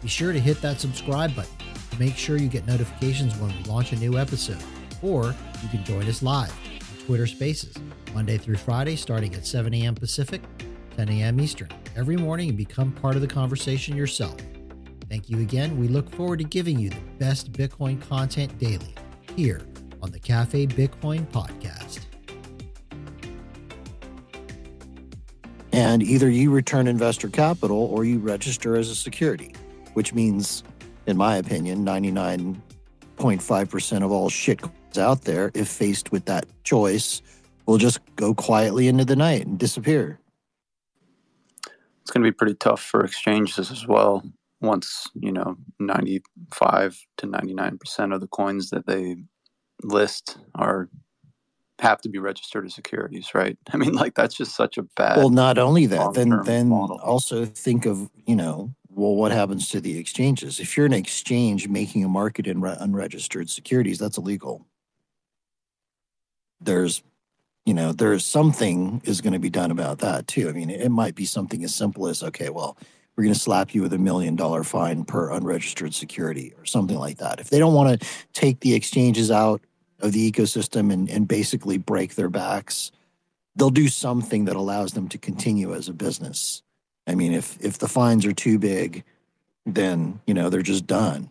be sure to hit that subscribe button to make sure you get notifications when we launch a new episode. Or you can join us live on Twitter Spaces, Monday through Friday, starting at 7 a.m. Pacific, 10 a.m. Eastern, every morning and become part of the conversation yourself. Thank you again. We look forward to giving you the best Bitcoin content daily here on the Cafe Bitcoin podcast. And either you return investor capital or you register as a security, which means, in my opinion, 99.5% of all shit coins out there, if faced with that choice, will just go quietly into the night and disappear. It's going to be pretty tough for exchanges as well. Once, you know, 95 to 99% of the coins that they list are have to be registered as securities, right? I mean, like that's just such a bad. Well, not only that, then then model. also think of you know, well, what happens to the exchanges? If you're an exchange making a market in re- unregistered securities, that's illegal. There's, you know, there's something is going to be done about that too. I mean, it might be something as simple as okay, well, we're going to slap you with a million dollar fine per unregistered security or something like that. If they don't want to take the exchanges out of the ecosystem and, and basically break their backs, they'll do something that allows them to continue as a business. I mean, if if the fines are too big, then you know they're just done.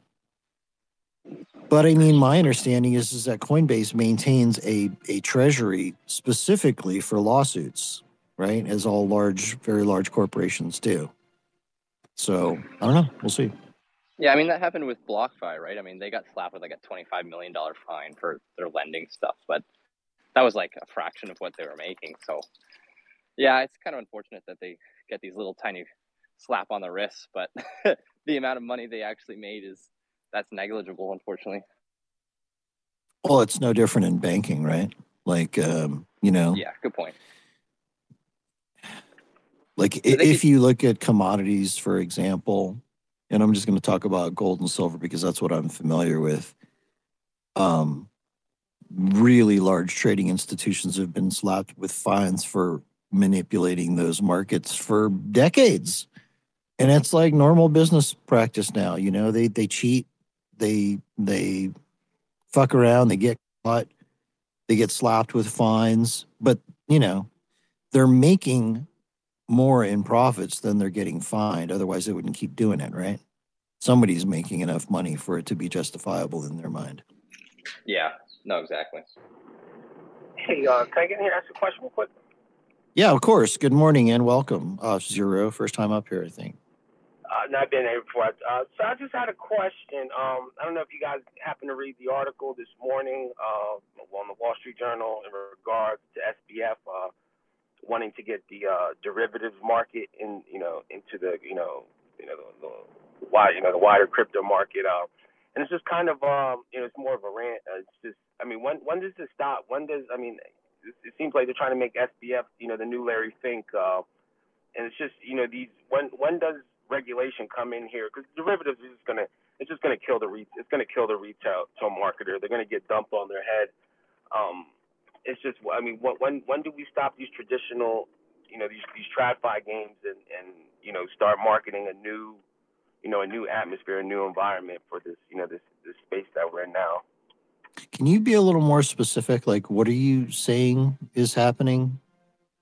But I mean, my understanding is is that Coinbase maintains a a treasury specifically for lawsuits, right? As all large, very large corporations do. So I don't know. We'll see. Yeah, I mean that happened with BlockFi, right? I mean they got slapped with like a twenty-five million dollar fine for their lending stuff, but that was like a fraction of what they were making. So, yeah, it's kind of unfortunate that they get these little tiny slap on the wrist, but the amount of money they actually made is that's negligible, unfortunately. Well, it's no different in banking, right? Like, um, you know. Yeah, good point. Like, so if you look at commodities, for example, and I'm just going to talk about gold and silver because that's what I'm familiar with. Um, really large trading institutions have been slapped with fines for manipulating those markets for decades. And it's like normal business practice now. You know, they they cheat, they they fuck around, they get caught, they get slapped with fines, but you know, they're making more in profits than they're getting fined. Otherwise, they wouldn't keep doing it, right? Somebody's making enough money for it to be justifiable in their mind. Yeah, no, exactly. Hey, uh, can I get in here and ask a question real quick? Yeah, of course. Good morning and welcome. Uh, Zero, first time up here, I think. Uh, not been here before. Uh, so I just had a question. Um, I don't know if you guys happen to read the article this morning uh, on the Wall Street Journal in regards to SBF. Uh, wanting to get the uh, derivatives market in, you know, into the, you know, you know, the, the wide, you know, the wider crypto market. Um, and it's just kind of, um, you know, it's more of a rant. Uh, it's just, I mean, when when does this stop? When does, I mean, it, seems like they're trying to make SBF, you know, the new Larry Fink. Uh, and it's just, you know, these when when does regulation come in here? Because derivatives is just gonna, it's just gonna kill the re- it's gonna kill the retail marketer. They're gonna get dumped on their head. Um, it's just I mean when when do we stop these traditional you know these these TradFi games and and you know start marketing a new you know a new atmosphere, a new environment for this you know this this space that we're in now. Can you be a little more specific? Like, what are you saying is happening?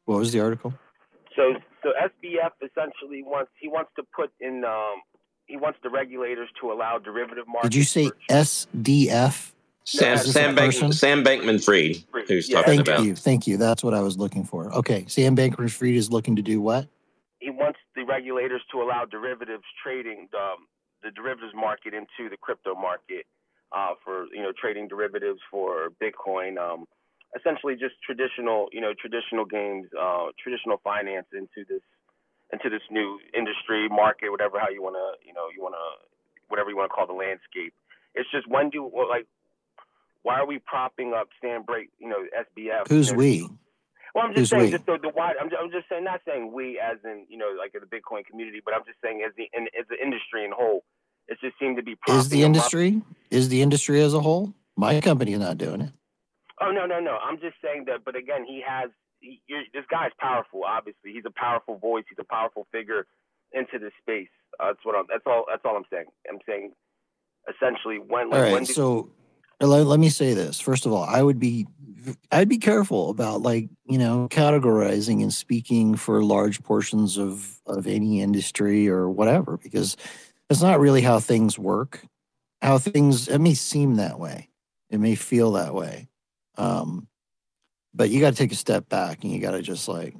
What was the article? So, so SBF essentially wants he wants to put in um, he wants the regulators to allow derivative markets. Did you say SDF? Sam Sam, Bank, Sam Bankman Fried, who's yeah. talking thank about. Thank you, thank you. That's what I was looking for. Okay, Sam Bankman Fried is looking to do what? He wants the regulators to allow derivatives trading, um, the derivatives market into the crypto market uh, for you know trading derivatives for Bitcoin. Um, essentially, just traditional you know traditional games, uh, traditional finance into this into this new industry market, whatever how you want to, you know, you want to, whatever you want to call the landscape. It's just when do like, why are we propping up Stan Break, you know, SBF? Who's we? Well, I'm just Who's saying, we? just the, the wide. I'm just, I'm just saying, not saying we as in you know like the Bitcoin community, but I'm just saying as the in, as the industry in whole. It just seemed to be. Is the industry? Is the industry as a whole? My company is not doing it. Oh no no no! I'm just saying that. But again, he has. He, this guy's powerful. Obviously, he's a powerful voice. He's a powerful figure into this space. Uh, that's what I'm. That's all. That's all I'm saying. I'm saying, essentially, when. Like, all right. When so let, let me say this. First of all, I would be I'd be careful about like, you know, categorizing and speaking for large portions of of any industry or whatever because it's not really how things work. How things it may seem that way. It may feel that way. Um but you got to take a step back and you got to just like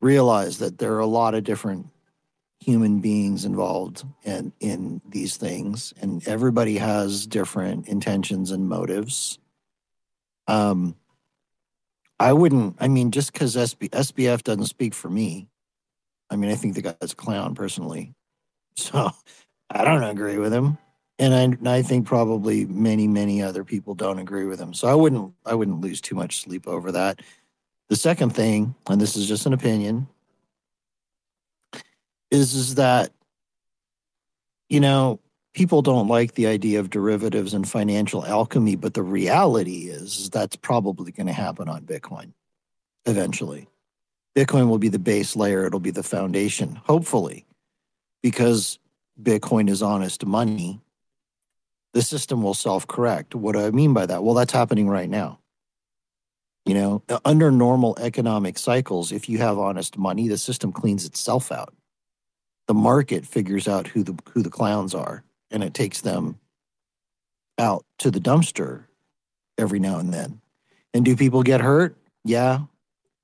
realize that there are a lot of different human beings involved in in these things and everybody has different intentions and motives um i wouldn't i mean just because SB, sbf doesn't speak for me i mean i think the guy's a clown personally so i don't agree with him. And I, I think probably many many other people don't agree with him. So i wouldn't i wouldn't lose too much sleep over that. The second thing and this is just an opinion is is that you know people don't like the idea of derivatives and financial alchemy but the reality is, is that's probably going to happen on bitcoin eventually. Bitcoin will be the base layer. It'll be the foundation hopefully because bitcoin is honest money the system will self-correct what do i mean by that well that's happening right now you know under normal economic cycles if you have honest money the system cleans itself out the market figures out who the who the clowns are and it takes them out to the dumpster every now and then. And do people get hurt? Yeah.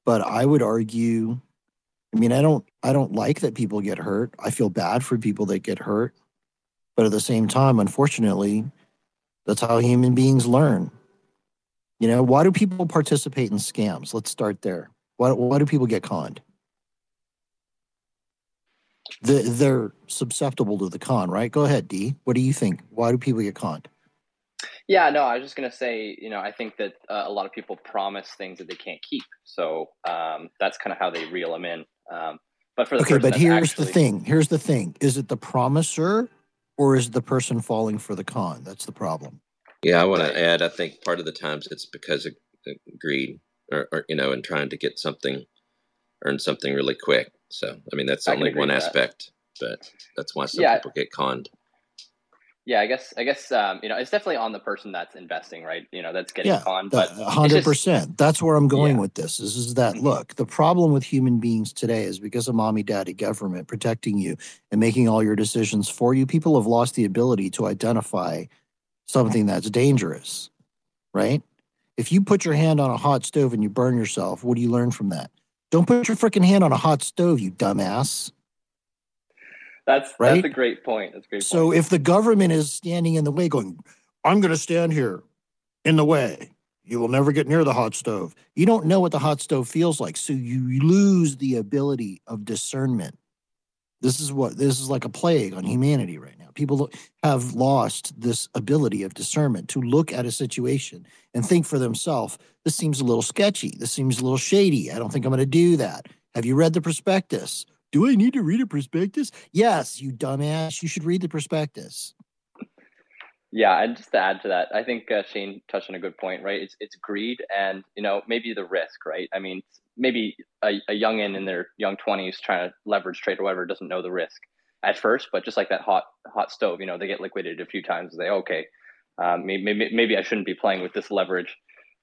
But I would argue I mean I don't I don't like that people get hurt. I feel bad for people that get hurt. But at the same time, unfortunately, that's how human beings learn. You know, why do people participate in scams? Let's start there. Why, why do people get conned? the, they're susceptible to the con, right? Go ahead, D. What do you think? Why do people get conned? Yeah, no, I was just gonna say, you know, I think that uh, a lot of people promise things that they can't keep, so um, that's kind of how they reel them in. Um, but for the okay, but here's actually... the thing. Here's the thing: is it the promiser, or is the person falling for the con? That's the problem. Yeah, I want to add. I think part of the times it's because of greed, or, or you know, and trying to get something, earn something really quick. So, I mean, that's only one aspect, that. but that's why some yeah. people get conned. Yeah, I guess I guess um, you know it's definitely on the person that's investing, right? You know, that's getting yeah, conned. But hundred percent. That's where I'm going yeah. with this. Is is that mm-hmm. look? The problem with human beings today is because of mommy, daddy, government protecting you and making all your decisions for you. People have lost the ability to identify something that's dangerous, right? If you put your hand on a hot stove and you burn yourself, what do you learn from that? Don't put your freaking hand on a hot stove, you dumbass. That's right? that's a great point. That's great. So point. if the government is standing in the way, going, "I'm going to stand here in the way," you will never get near the hot stove. You don't know what the hot stove feels like, so you lose the ability of discernment. This is what this is like a plague on humanity right now. People have lost this ability of discernment to look at a situation and think for themselves, this seems a little sketchy. This seems a little shady. I don't think I'm going to do that. Have you read the prospectus? Do I need to read a prospectus? Yes, you dumbass. You should read the prospectus. Yeah, and just to add to that, I think uh, Shane touched on a good point, right? It's it's greed and you know maybe the risk, right? I mean, maybe a, a youngin in their young twenties trying to leverage trade or whatever doesn't know the risk, at first, but just like that hot hot stove, you know, they get liquidated a few times. They okay, um, maybe, maybe maybe I shouldn't be playing with this leverage.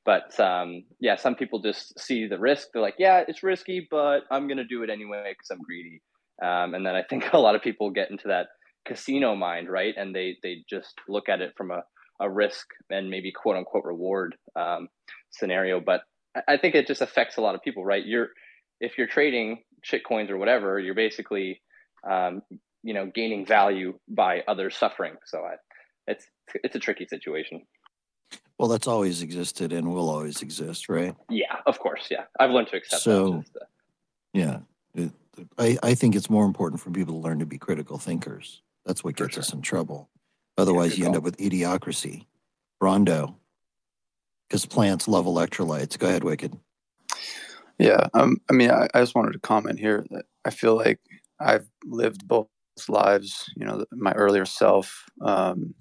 But um, yeah, some people just see the risk. They're like, yeah, it's risky, but I'm gonna do it anyway because I'm greedy. Um, and then I think a lot of people get into that casino mind, right? And they they just look at it from a, a risk and maybe quote unquote reward um, scenario. But I think it just affects a lot of people, right? You're if you're trading shit coins or whatever, you're basically um, you know gaining value by others suffering. So I, it's it's a tricky situation. Well, that's always existed and will always exist, right? Yeah, of course. Yeah, I've learned to accept. So, that. yeah, it, I, I think it's more important for people to learn to be critical thinkers. That's what gets sure. us in trouble. Otherwise, yeah, you end up with idiocracy. Brawndo, because plants love electrolytes. Go ahead, Wicked. Yeah, um, I mean, I, I just wanted to comment here that I feel like I've lived both lives. You know, my earlier self, um,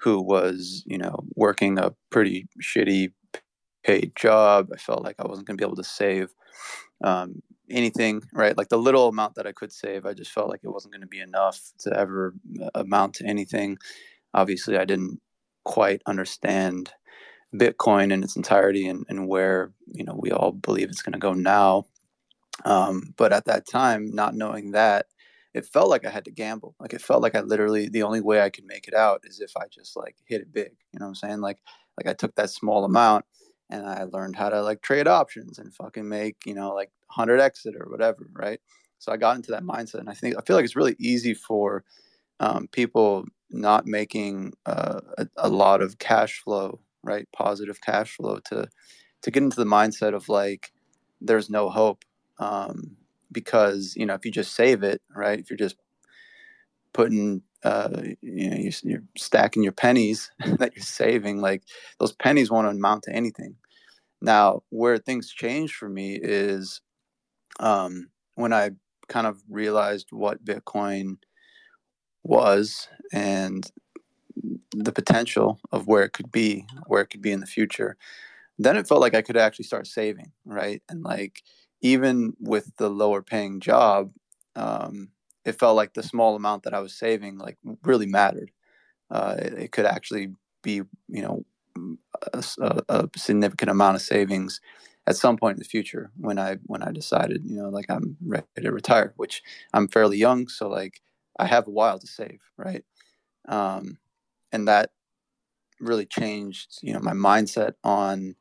who was you know working a pretty shitty paid job. I felt like I wasn't going to be able to save um, anything, right? Like the little amount that I could save, I just felt like it wasn't going to be enough to ever uh, amount to anything. Obviously, I didn't quite understand Bitcoin in its entirety and, and where you know we all believe it's going to go now. Um, but at that time, not knowing that, it felt like I had to gamble. Like it felt like I literally the only way I could make it out is if I just like hit it big. You know what I'm saying? Like like I took that small amount and I learned how to like trade options and fucking make you know like 100 exit or whatever, right? So I got into that mindset, and I think I feel like it's really easy for um, people not making uh, a, a lot of cash flow, right? Positive cash flow to to get into the mindset of like there's no hope um, because you know if you just save it, right? If you're just putting uh, you know you're, you're, stacking your pennies that you're saving like those pennies won't amount to anything now where things changed for me is um, when i kind of realized what bitcoin was and the potential of where it could be where it could be in the future then it felt like i could actually start saving right and like even with the lower paying job um, it felt like the small amount that I was saving like really mattered. Uh, it, it, could actually be, you know, a, a, significant amount of savings at some point in the future when I when I decided, you know, like I'm ready to retire, which I'm fairly young, so like I have a while to save, right? Um, and that really changed, you know, my mindset on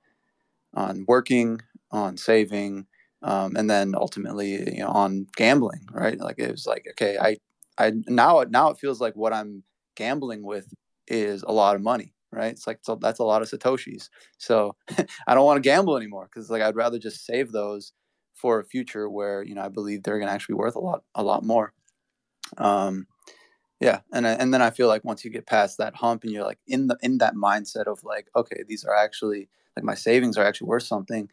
on working, on saving, um, and then ultimately you know on gambling right? Like it was like okay i i now now it feels like what i'm gambling with is a lot of money right? It's like so that's a lot of satoshis. So i don't want to gamble anymore because like i'd rather just save those for a future where you know i believe they're going to actually be worth a lot a lot more. Um yeah and and then i feel like once you get past that hump and you're like in the in that mindset of like okay these are actually like my savings are actually worth something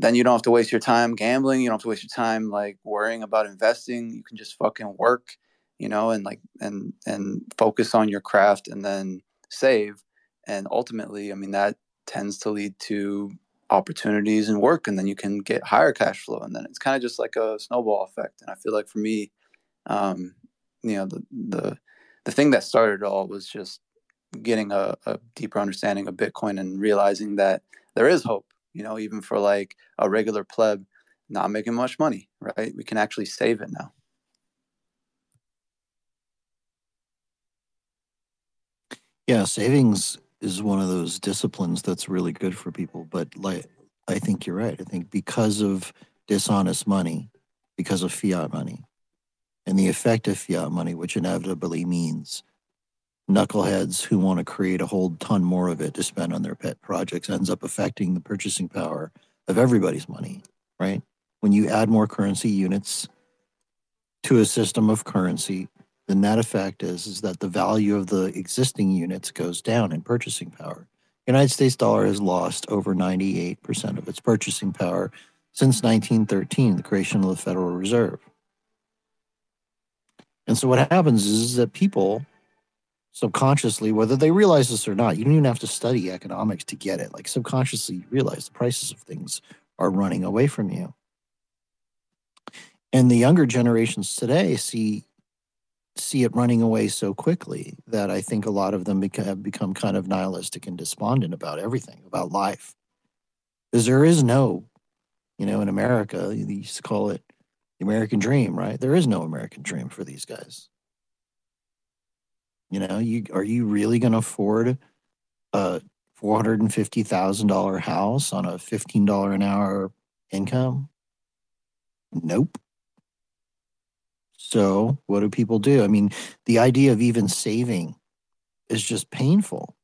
then you don't have to waste your time gambling. You don't have to waste your time like worrying about investing. You can just fucking work, you know, and like and and focus on your craft and then save. And ultimately, I mean, that tends to lead to opportunities and work, and then you can get higher cash flow, and then it's kind of just like a snowball effect. And I feel like for me, um, you know, the the the thing that started it all was just getting a, a deeper understanding of Bitcoin and realizing that there is hope you know, even for like a regular pleb not making much money, right? We can actually save it now. Yeah, savings is one of those disciplines that's really good for people. But like, I think you're right. I think because of dishonest money, because of fiat money, and the effect of fiat money, which inevitably means knuckleheads who want to create a whole ton more of it to spend on their pet projects ends up affecting the purchasing power of everybody's money, right? When you add more currency units to a system of currency, the net effect is, is that the value of the existing units goes down in purchasing power. United States dollar has lost over 98% of its purchasing power since 1913, the creation of the Federal Reserve. And so what happens is that people subconsciously, whether they realize this or not, you don't even have to study economics to get it. Like subconsciously, you realize the prices of things are running away from you. And the younger generations today see see it running away so quickly that I think a lot of them beca- have become kind of nihilistic and despondent about everything, about life. Because there is no, you know, in America, they used to call it the American dream, right? There is no American dream for these guys. You know, you are you really going to afford a four hundred and fifty thousand dollar house on a fifteen dollar an hour income? Nope. So what do people do? I mean, the idea of even saving is just painful.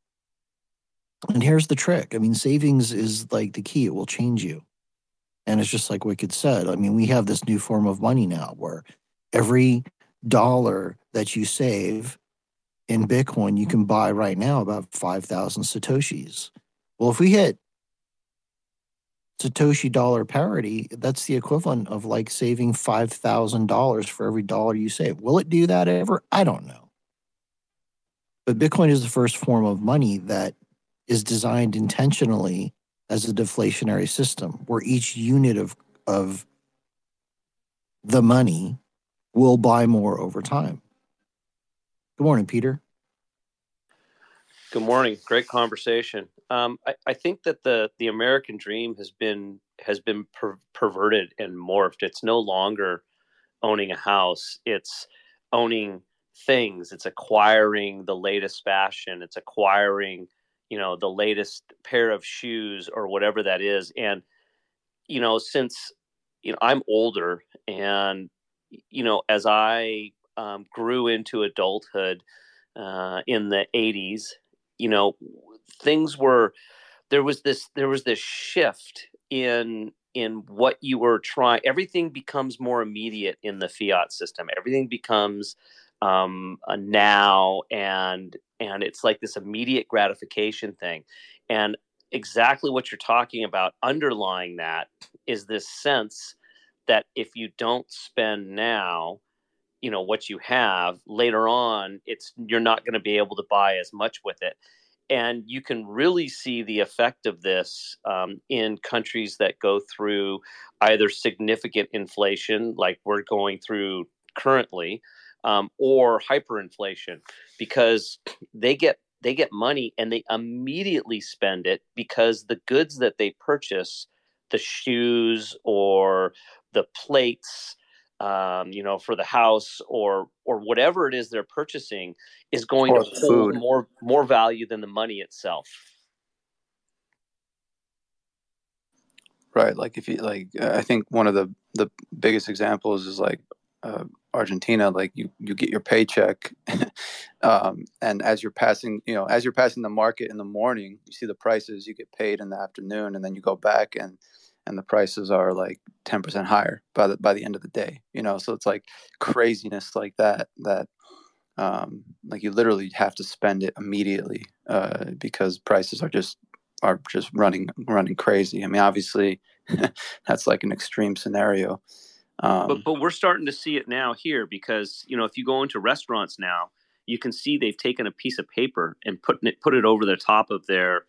And here's the trick. I mean, savings is like the key. It will change you. And it's just like Wicked said. I mean, we have this new form of money now where every dollar that you save in mm-hmm. Bitcoin, you can buy right now about 5,000 Satoshis. Well, if we hit Satoshi dollar parity, that's the equivalent of like saving $5,000 for every dollar you save. Will it do that ever? I don't know. But Bitcoin is the first form of money that is designed intentionally as a deflationary system where each unit of, of the money will buy more over time. Good morning, Peter. Good morning. Great conversation. Um, I, I, think that the the American dream has been has been per- perverted and morphed. It's no longer owning a house. It's owning things. It's acquiring the latest fashion. It's acquiring, you know, the latest pair of shoes or whatever that is. And you know, since you know I'm older, and you know, as I um, grew into adulthood uh, in the '80s, you know, things were there was this there was this shift in in what you were trying everything becomes more immediate in the fiat system. Everything becomes um, a now and and it's like this immediate gratification thing. And exactly what you're talking about underlying that is this sense that if you don't spend now you know what you have later on it's you're not going to be able to buy as much with it. And you can really see the effect of this um, in countries that go through either significant inflation, like we're going through currently, um, or hyperinflation, because they get they get money and they immediately spend it because the goods that they purchase, the shoes or the plates, um, you know, for the house or or whatever it is they're purchasing is going or to hold more more value than the money itself. Right. Like if you like, I think one of the the biggest examples is like uh, Argentina. Like you you get your paycheck, um, and as you're passing, you know, as you're passing the market in the morning, you see the prices. You get paid in the afternoon, and then you go back and and the prices are like 10% higher by the by the end of the day you know? So it's like craziness like that that um, like you literally have to spend it immediately uh, because prices are just are just running running crazy. I mean obviously that's like an extreme scenario. Um, but but we're starting to see it now here because you know if you go into restaurants now you can see they've taken a piece of paper and put it put it over the top of their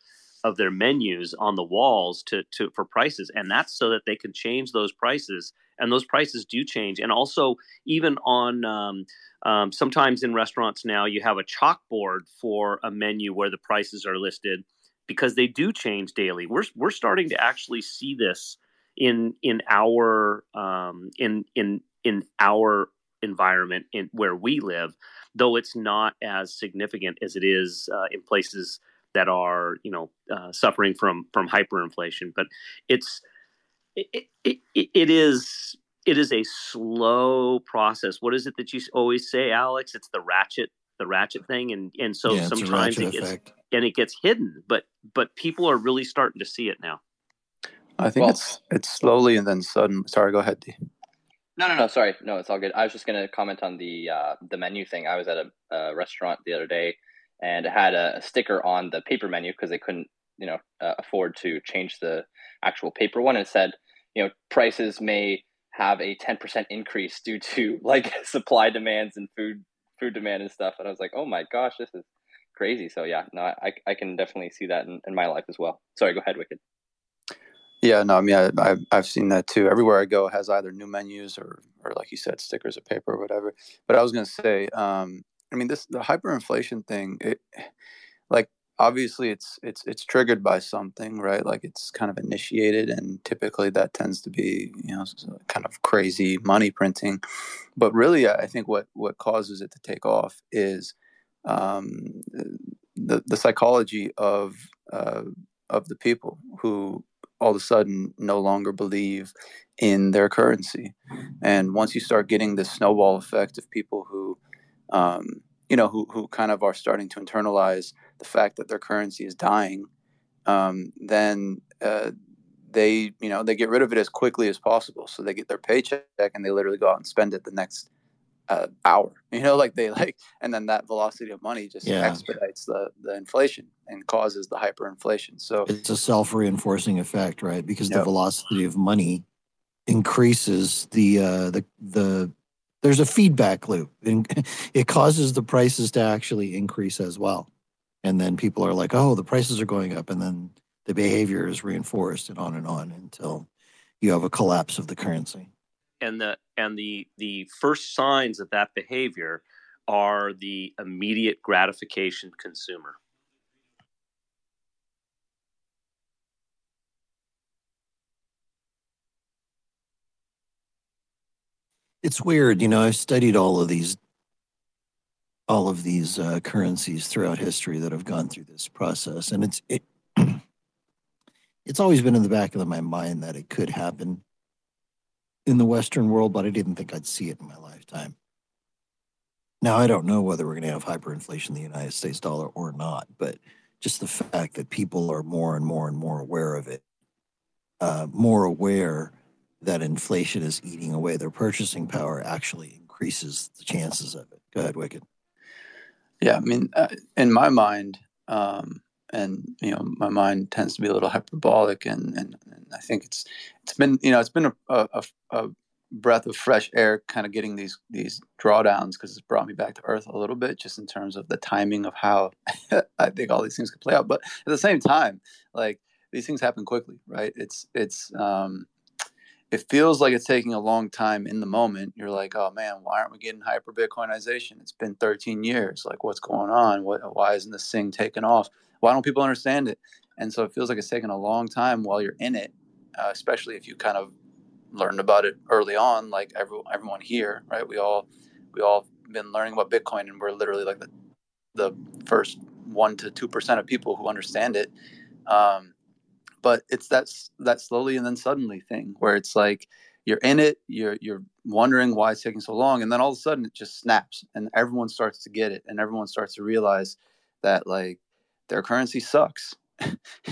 of their menus on the walls to, to for prices and that's so that they can change those prices and those prices do change and also even on um, um, sometimes in restaurants now you have a chalkboard for a menu where the prices are listed because they do change daily. We're, we're starting to actually see this in in our um, in in in our environment in where we live though it's not as significant as it is uh, in places that are you know uh, suffering from from hyperinflation. But it's it, it, it is it is a slow process. What is it that you always say, Alex? It's the ratchet the ratchet thing, and and so yeah, sometimes it gets effect. and it gets hidden, but but people are really starting to see it now. I think well, it's it's slowly and then sudden. Sorry, go ahead, D. No, no, no. Sorry, no, it's all good. I was just going to comment on the uh, the menu thing. I was at a, a restaurant the other day, and it had a, sticker on the paper menu because they couldn't, you know, uh, afford to change the actual paper one. And it said, you know, prices may have a 10% increase due to like supply demands and food food demand and stuff. And I was like, oh my gosh, this is crazy. So yeah, no, I, I can definitely see that in, in my life as well. Sorry, go ahead, Wicked. Yeah, no, I mean, I, I've, I've seen that too. Everywhere I go has either new menus or, or like you said, stickers of paper or whatever. But I was going to say, um, I mean, this the hyperinflation thing. It like obviously it's it's it's triggered by something, right? Like it's kind of initiated, and typically that tends to be you know kind of crazy money printing. But really, I think what what causes it to take off is um, the the psychology of uh, of the people who all of a sudden no longer believe in their currency. And once you start getting this snowball effect of people who um, you know, who, who kind of are starting to internalize the fact that their currency is dying, um, then uh, they you know they get rid of it as quickly as possible so they get their paycheck and they literally go out and spend it the next uh, hour you know like they like and then that velocity of money just yeah. expedites the the inflation and causes the hyperinflation so it's a self-reinforcing effect right because yep. the velocity of money increases the uh the the there's a feedback loop and it causes the prices to actually increase as well and then people are like oh the prices are going up and then the behavior is reinforced and on and on until you have a collapse of the currency. And the and the the first signs of that behavior are the immediate gratification consumer. It's weird, you know. I've studied all of these, all of these uh, currencies throughout history that have gone through this process, and it's it, it's always been in the back of my mind that it could happen in the Western world, but I didn't think I'd see it in my lifetime. Now, I don't know whether we're going to have hyperinflation in the United States dollar or not, but just the fact that people are more and more and more aware of it, uh, more aware that inflation is eating away their purchasing power actually increases the chances of it. Go ahead, Wicked. Yeah, I mean, uh, in my mind, um, and you know my mind tends to be a little hyperbolic and and, and i think it's it's been you know it's been a, a, a breath of fresh air kind of getting these these drawdowns because it's brought me back to earth a little bit just in terms of the timing of how i think all these things could play out but at the same time like these things happen quickly right it's it's um it feels like it's taking a long time in the moment. You're like, oh man, why aren't we getting hyper Bitcoinization? It's been 13 years. Like, what's going on? What, why isn't this thing taking off? why don't people understand it? And so it feels like it's taking a long time while you're in it, uh, especially if you kind of learned about it early on, like every, everyone here, right? We all we all been learning about Bitcoin, and we're literally like the the first one to two percent of people who understand it. Um, but it's that that slowly and then suddenly thing where it's like you're in it, you're you're wondering why it's taking so long, and then all of a sudden it just snaps, and everyone starts to get it, and everyone starts to realize that like their currency sucks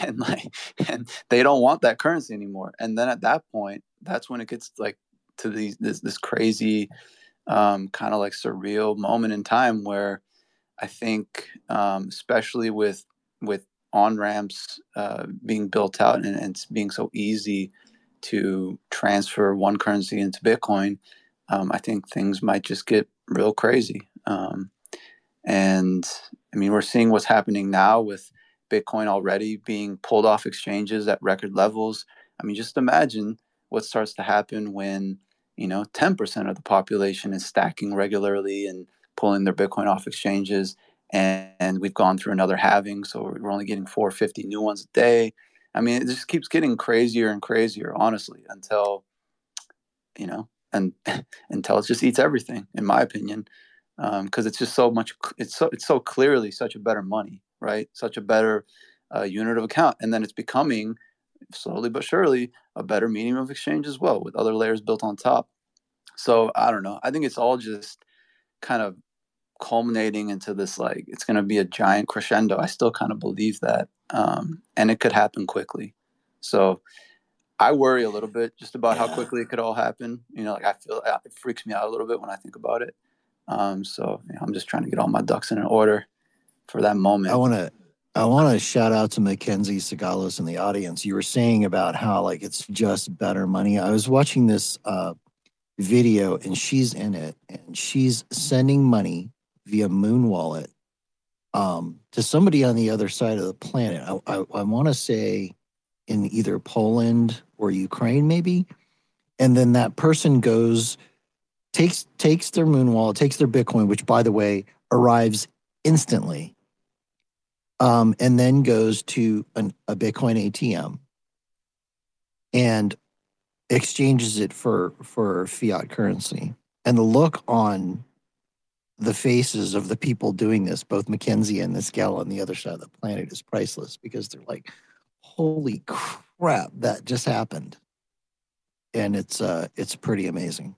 and like and they don't want that currency anymore and then at that point that's when it gets like to these this this crazy um, kind of like surreal moment in time where I think um, especially with with on ramps uh, being built out and, and it's being so easy to transfer one currency into Bitcoin, um, I think things might just get real crazy. Um, and I mean, we're seeing what's happening now with Bitcoin already being pulled off exchanges at record levels. I mean, just imagine what starts to happen when, you know, 10% of the population is stacking regularly and pulling their Bitcoin off exchanges. And, and we've gone through another halving, so we're only getting 450 new ones a day. I mean, it just keeps getting crazier and crazier, honestly, until, you know, and until it just eats everything, in my opinion because um, it's just so much it's so it's so clearly such a better money right? Such a better uh, unit of account and then it's becoming slowly but surely a better medium of exchange as well with other layers built on top. So i don't know. I think it's all just kind of culminating into this like it's going to be a giant crescendo i still kind of believe that um, and it could happen quickly so i worry a little bit just about yeah. how quickly it could all happen you know like i feel it freaks me out a little bit when i think about it um, so you know, I'm just trying to get all my ducks in an order for that moment. I want to I want to shout out to Mackenzie Sigalos in the audience. You were saying about how like it's just better money. I was watching this uh, video and she's in it and she's sending money via Muun Wallet um, to somebody on the other side of the planet. I, I, I want to say in either Poland or Ukraine, maybe. And then that person goes takes takes their Muun Wallet, takes their Bitcoin, which by the way arrives instantly, um, and then goes to an, a Bitcoin ATM and exchanges it for for fiat currency. And the look on the faces of the people doing this, both Mackenzie and this gal on the other side of the planet, is priceless because they're like, "Holy crap, that just happened!" And it's uh, it's pretty amazing.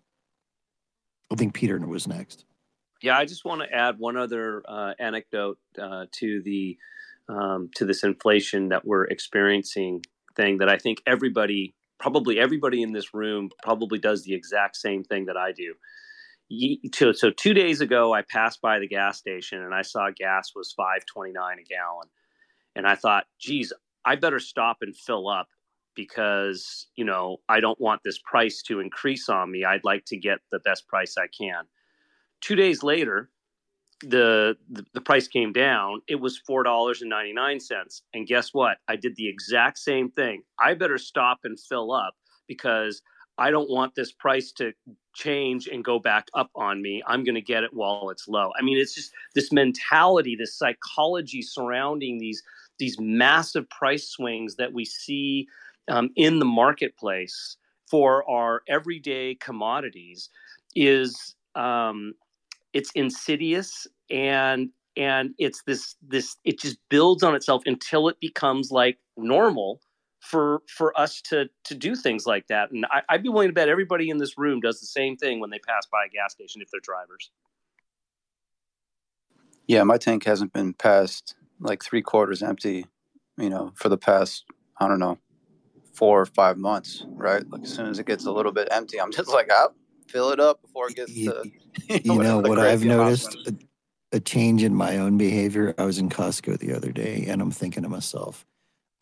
I think Peter was next. Yeah, I just want to add one other uh, anecdote uh, to the um, to this inflation that we're experiencing thing that I think everybody, probably everybody in this room, probably does the exact same thing that I do. So, so two days ago, I passed by the gas station and I saw gas was five twenty nine a gallon, and I thought, geez, I better stop and fill up because you know I don't want this price to increase on me. I'd like to get the best price I can. Two days later, the, the, the price came down. It was four dollars and ninety nine cents. And guess what? I did the exact same thing. I better stop and fill up because I don't want this price to change and go back up on me. I'm going to get it while it's low. I mean, it's just this mentality, this psychology surrounding these these massive price swings that we see um, in the marketplace for our everyday commodities is um, it's insidious and and it's this this it just builds on itself until it becomes like normal for for us to to do things like that and I, i'd be willing to bet everybody in this room does the same thing when they pass by a gas station if they're drivers yeah my tank hasn't been past like three quarters empty you know for the past i don't know four or five months, right? Like as soon as it gets a little bit empty, I'm just like, I'll fill it up before it gets to. You know, what I've noticed a, a change in my own behavior. I was in Costco the other day, and I'm thinking to myself,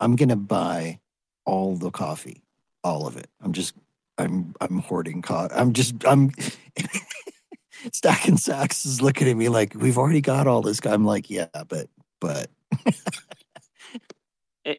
I'm gonna buy all the coffee, all of it. I'm just, I'm, I'm hoarding coffee. I'm just, I'm. Stacking Sacks is looking at me like we've already got all this. I'm like, yeah, but, but.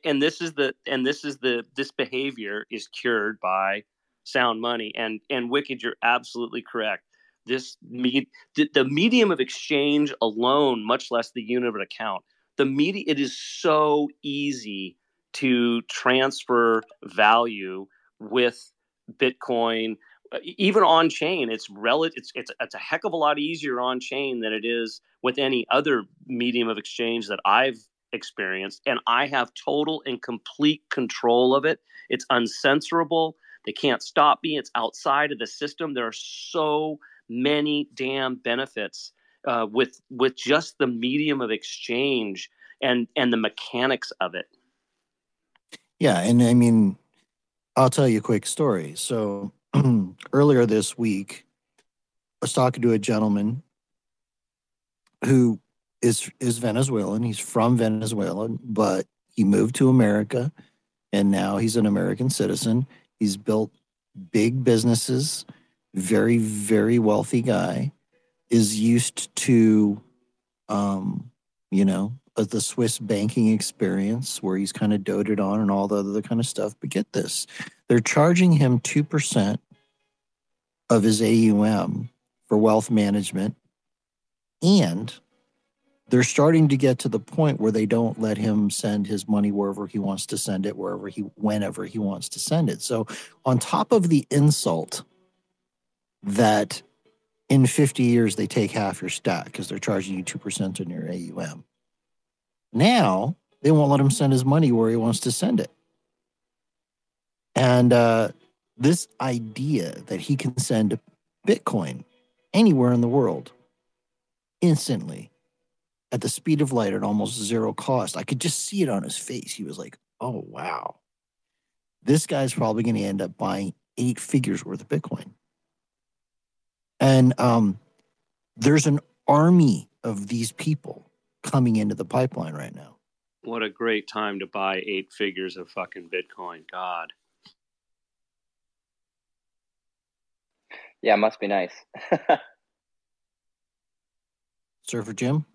and this is the and this is the this behavior is cured by sound money and and wicked you're absolutely correct this me, the, the medium of exchange alone much less the unit of an account the media it is so easy to transfer value with bitcoin even on chain it's relative it's, it's it's a heck of a lot easier on chain than it is with any other medium of exchange that i've experienced, and I have total and complete control of it. It's uncensorable. They can't stop me. It's outside of the system. There are so many damn benefits uh, with with just the medium of exchange and and the mechanics of it. Yeah, and I mean, I'll tell you a quick story. So earlier this week, I was talking to a gentleman who is is Venezuelan. He's from Venezuela, but he moved to America and now he's an American citizen. He's built big businesses, very very wealthy guy is used to um you know uh, the Swiss banking experience where he's kind of doted on and all the other kind of stuff. But get this, they're charging him 2% of his AUM for wealth management and they're starting to get to the point where they don't let him send his money wherever he wants to send it, wherever he, whenever he wants to send it. So, on top of the insult that in 50 years they take half your stack because they're charging you 2% on your AUM, now they won't let him send his money where he wants to send it. And uh, this idea that he can send Bitcoin anywhere in the world instantly at the speed of light at almost zero cost. I could just see it on his face. He was like, oh, wow. This guy's probably going to end up buying eight figures worth of Bitcoin. And um, there's an army of these people coming into the pipeline right now. What a great time to buy eight figures of fucking Bitcoin. God. Yeah, must be nice. Surfer Jim?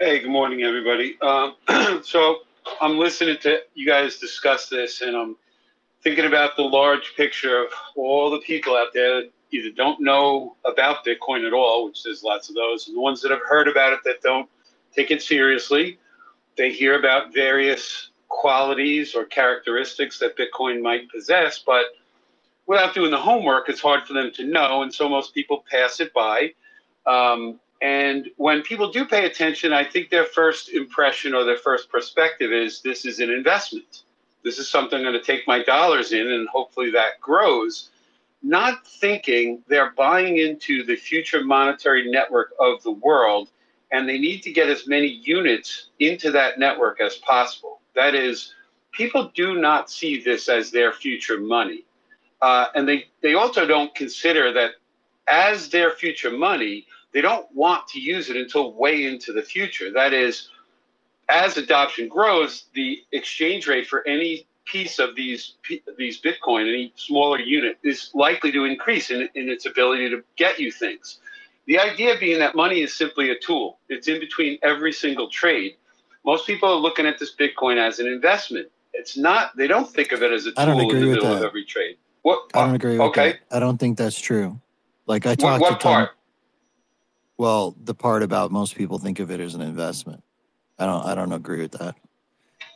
Hey, good morning, everybody. Um, so I'm listening to you guys discuss this, and I'm thinking about the large picture of all the people out there that either don't know about Bitcoin at all, which there's lots of those, and the ones that have heard about it that don't take it seriously. They hear about various qualities or characteristics that Bitcoin might possess, but without doing the homework, it's hard for them to know, and so most people pass it by. Um, and when people do pay attention, I think their first impression or their first perspective is this is an investment. This is something I'm going to take my dollars in, and hopefully that grows. Not thinking they're buying into the future monetary network of the world, and they need to get as many units into that network as possible. That is, people do not see this as their future money. Uh, and they, they also don't consider that as their future money, they don't want to use it until way into the future. That is, as adoption grows, the exchange rate for any piece of these these Bitcoin, any smaller unit, is likely to increase in, in its ability to get you things. The idea being that money is simply a tool. It's in between every single trade. Most people are looking at this Bitcoin as an investment. It's not. They don't think of it as a tool in the middle that. of every trade. What? I don't agree with okay. that. I don't think that's true. Like I talked what, what to part? well, the part about most people think of it as an investment. I don't. I don't agree with that.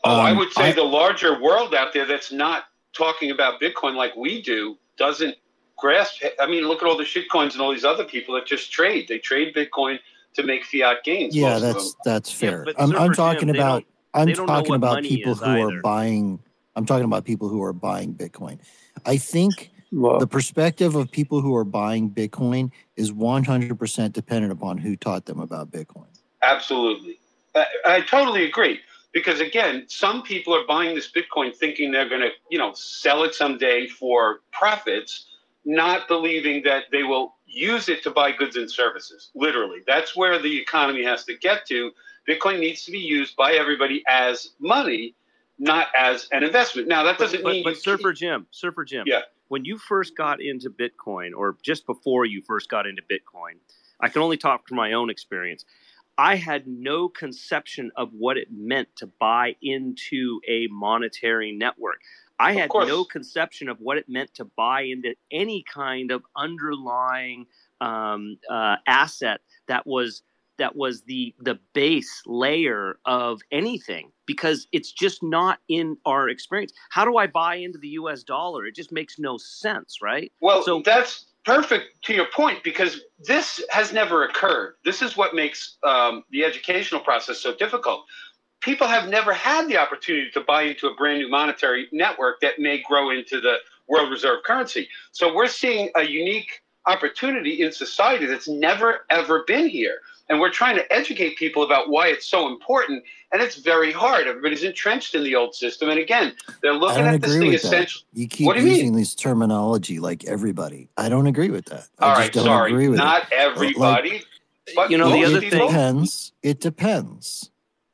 Oh, um, I would say I, the larger world out there that's not talking about Bitcoin like we do doesn't grasp. I mean, look at all the shitcoins and all these other people that just trade. They trade Bitcoin to make fiat gains. Yeah, that's that's fair. Yeah, I'm, I'm talking Jim, about. I'm talking about people who either. are buying. I'm talking about people who are buying Bitcoin. I think well, the perspective of people who are buying Bitcoin is 100% dependent upon who taught them about Bitcoin. Absolutely. I, I totally agree because again, some people are buying this Bitcoin thinking they're going to, you know, sell it someday for profits, not believing that they will use it to buy goods and services. Literally, that's where the economy has to get to. Bitcoin needs to be used by everybody as money, not as an investment. Now, that doesn't but, mean. But, but Surfer Jim, Surfer Jim. Yeah. When you first got into Bitcoin, or just before you first got into Bitcoin, I can only talk from my own experience. I had no conception of what it meant to buy into a monetary network. I had no conception of what it meant to buy into any kind of underlying um, uh, asset that was that was the the base layer of anything because it's just not in our experience. How do I buy into the U.S. dollar? It just makes no sense, right? Well, so that's perfect to your point because this has never occurred. This is what makes um, the educational process so difficult. People have never had the opportunity to buy into a brand new monetary network that may grow into the world reserve currency. So we're seeing a unique opportunity in society that's never ever been here and we're trying to educate people about why it's so important and it's very hard. Everybody's entrenched in the old system and again they're looking at this thing essentially you keep what do you using mean? these terminology like everybody. I don't agree with that. I All right, sorry. not it. everybody like, but you know the other thing depends. It depends.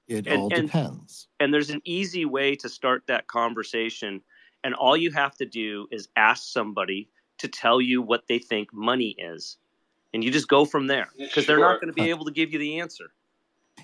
It and, all and, depends. and there's an easy way to start that conversation and all you have to do is ask somebody to tell you what they think money is and you just go from there because sure. they're not going to be able to give you the answer.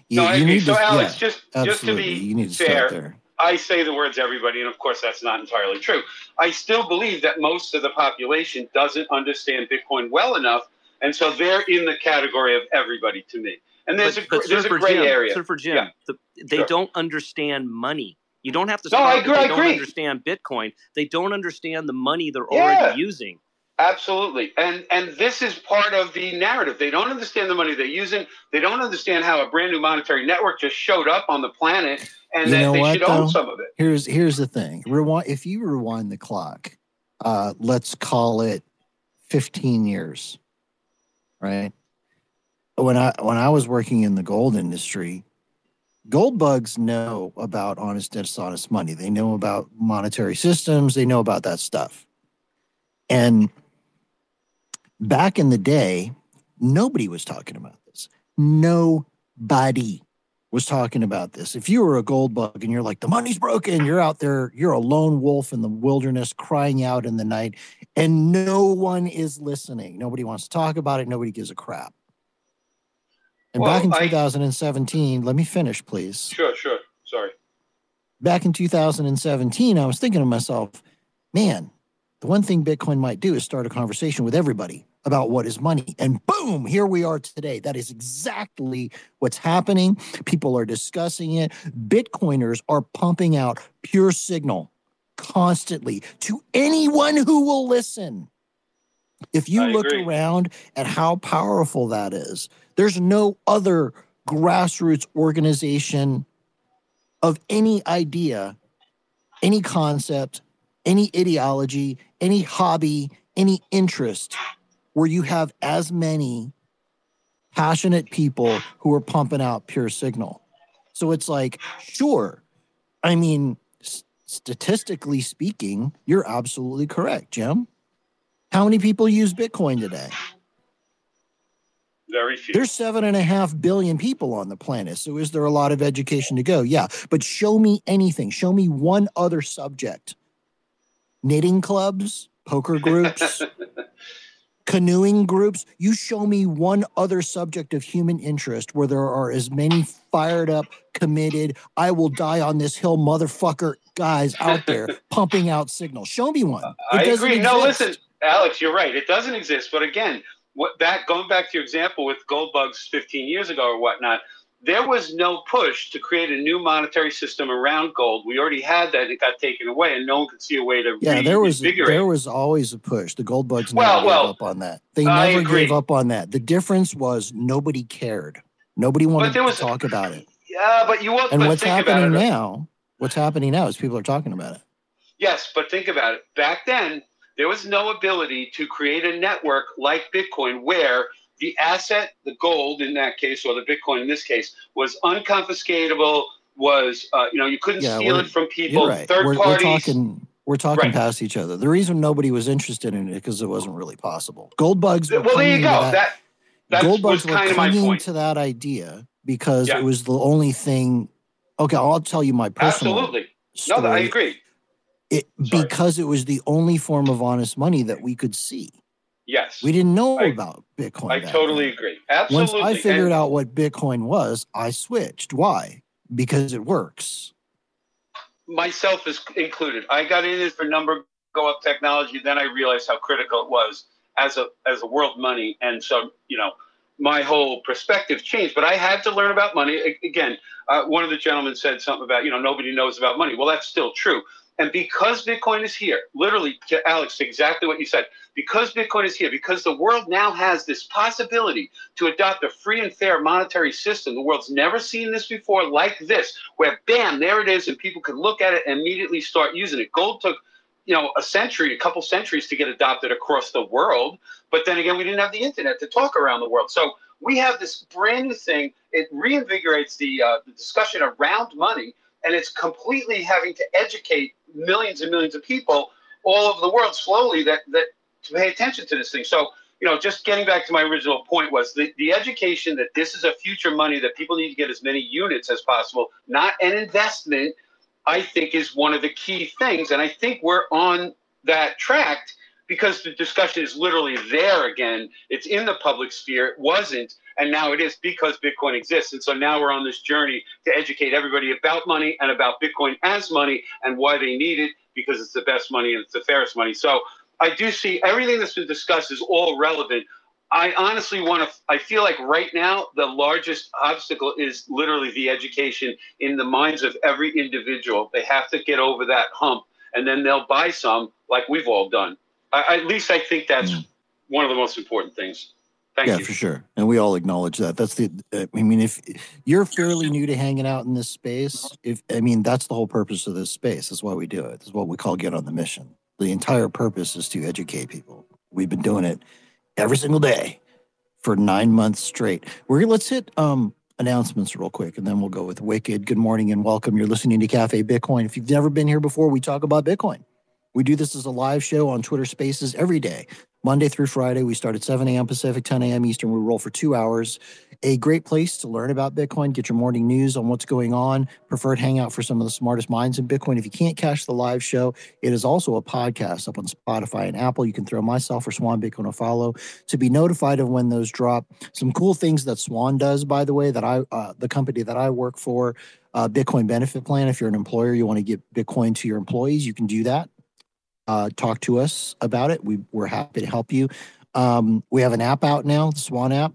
Yeah, no, I agree. So, to, Alex, yeah, just absolutely. just to be you need to fair, I say the words everybody, and of course that's not entirely true. I still believe that most of the population doesn't understand Bitcoin well enough, and so they're in the category of everybody to me. And there's but, a but there's a gray Jim, area. Surfer Jim, yeah. the, they sure. don't understand money. You don't have to. No, I agree. They don't understand Bitcoin. They don't understand the money they're yeah. already using. Absolutely. And and this is part of the narrative. They don't understand the money they're using. They don't understand how a brand new monetary network just showed up on the planet and you that they what, should though? own some of it. Here's here's the thing. Rewind if you rewind the clock, uh, let's call it 15 years. Right? When I when I was working in the gold industry, gold bugs know about honest dishonest money. They know about monetary systems, they know about that stuff. And back in the day, nobody was talking about this. Nobody was talking about this. If you were a gold bug and you're like, the money's broken, you're out there, you're a lone wolf in the wilderness crying out in the night, and no one is listening. Nobody wants to talk about it. Nobody gives a crap. And well, back in 2017, let me finish, please. Sure, sure. Sorry. Back in 2017, I was thinking to myself, man, the one thing Bitcoin might do is start a conversation with everybody about what is money. And boom, here we are today. That is exactly what's happening. People are discussing it. Bitcoiners are pumping out pure signal constantly to anyone who will listen. If you I look agree. around at how powerful that is, there's no other grassroots organization of any idea, any concept, any ideology, any hobby, any interest where you have as many passionate people who are pumping out pure signal. So it's like, sure. I mean, statistically speaking, you're absolutely correct, Jim. How many people use Bitcoin today? Very few. There's seven and a half billion people on the planet. So is there a lot of education to go? Yeah. But show me anything. Show me one other subject. Knitting clubs, poker groups, canoeing groups. You show me one other subject of human interest where there are as many fired up, committed, I will die on this hill motherfucker guys out there pumping out signals. Show me one. It I agree. Exist. No, listen, Alex, you're right. It doesn't exist. But again, what back going back to your example with gold bugs 15 years ago or whatnot, there was no push to create a new monetary system around gold. We already had that; it got taken away, and no one could see a way to yeah. Re- there was there was always a push. The gold bugs never well, gave well, up on that. They never gave up on that. The difference was nobody cared. Nobody wanted was, to talk about it. Yeah, but you want to think about it. and what's happening now? What's happening now is people are talking about it. Yes, but think about it. Back then, there was no ability to create a network like Bitcoin where the asset, the gold in that case, or the Bitcoin in this case, was unconfiscatable. Was uh, you know you couldn't yeah, steal it from people. Right. 3rd we're, parties. We're talking, we're talking right. past each other. The reason nobody was interested in it because it wasn't really possible. Gold bugs. Well, there you go. That, that gold bugs were clinging to that idea because yeah. it was the only thing. Okay, I'll tell you my personal. Absolutely. Story. No, I agree. It, because it was the only form of honest money that we could see. Yes. We didn't know I, about Bitcoin. I totally then. agree. Absolutely. Once I figured and, out what Bitcoin was, I switched. Why? Because it works. Myself is included. I got in it for number go up technology. Then I realized how critical it was as a as a world money. And so, you know, my whole perspective changed. But I had to learn about money. Again, uh, one of the gentlemen said something about, you know, nobody knows about money. Well, that's still true. And because Bitcoin is here, literally, to Alex, exactly what you said, because Bitcoin is here, because the world now has this possibility to adopt a free and fair monetary system, the world's never seen this before like this, where bam, there it is, and people can look at it and immediately start using it. Gold took you know a century a couple centuries to get adopted across the world but then again we didn't have the internet to talk around the world so we have this brand new thing it reinvigorates the, uh, the discussion around money and it's completely having to educate millions and millions of people all over the world slowly that that to pay attention to this thing. So you know, just getting back to my original point was the, the education that this is a future money that people need to get as many units as possible, not an investment, I think is one of the key things. And I think we're on that track because the discussion is literally there again. It's in the public sphere. It wasn't and now it is because Bitcoin exists. And so now we're on this journey to educate everybody about money and about Bitcoin as money and why they need it because it's the best money and it's the fairest money. So I do see everything that's been discussed is all relevant. I honestly want to, I feel like right now the largest obstacle is literally the education in the minds of every individual. They have to get over that hump and then they'll buy some like we've all done. I, at least I think that's mm. one of the most important things. Thank yeah, you. for sure. And we all acknowledge that. That's the, uh, I mean, if you're fairly new to hanging out in this space, if, I mean, that's the whole purpose of this space. That's why we do it. It's what we call get on the mission. The entire purpose is to educate people. We've been doing it every single day for nine months straight. We're let's hit um, announcements real quick, and then we'll go with Wicked. Good morning and welcome. You're listening to Cafe Bitcoin. If you've never been here before, we talk about Bitcoin. We do this as a live show on Twitter Spaces every day. Monday through Friday, we start at 7 a.m. Pacific, 10 a.m. Eastern. We roll for two hours. A great place to learn about Bitcoin, get your morning news on what's going on, preferred hangout for some of the smartest minds in Bitcoin. If you can't catch the live show, it is also a podcast up on Spotify and Apple. You can throw myself or Swan Bitcoin a follow to be notified of when those drop. Some cool things that Swan does, by the way, that I, uh, the company that I work for, uh, Bitcoin benefit plan. If you're an employer, you want to get Bitcoin to your employees, you can do that uh, talk to us about it. We, we're happy to help you. Um, we have an app out now, the Swan app,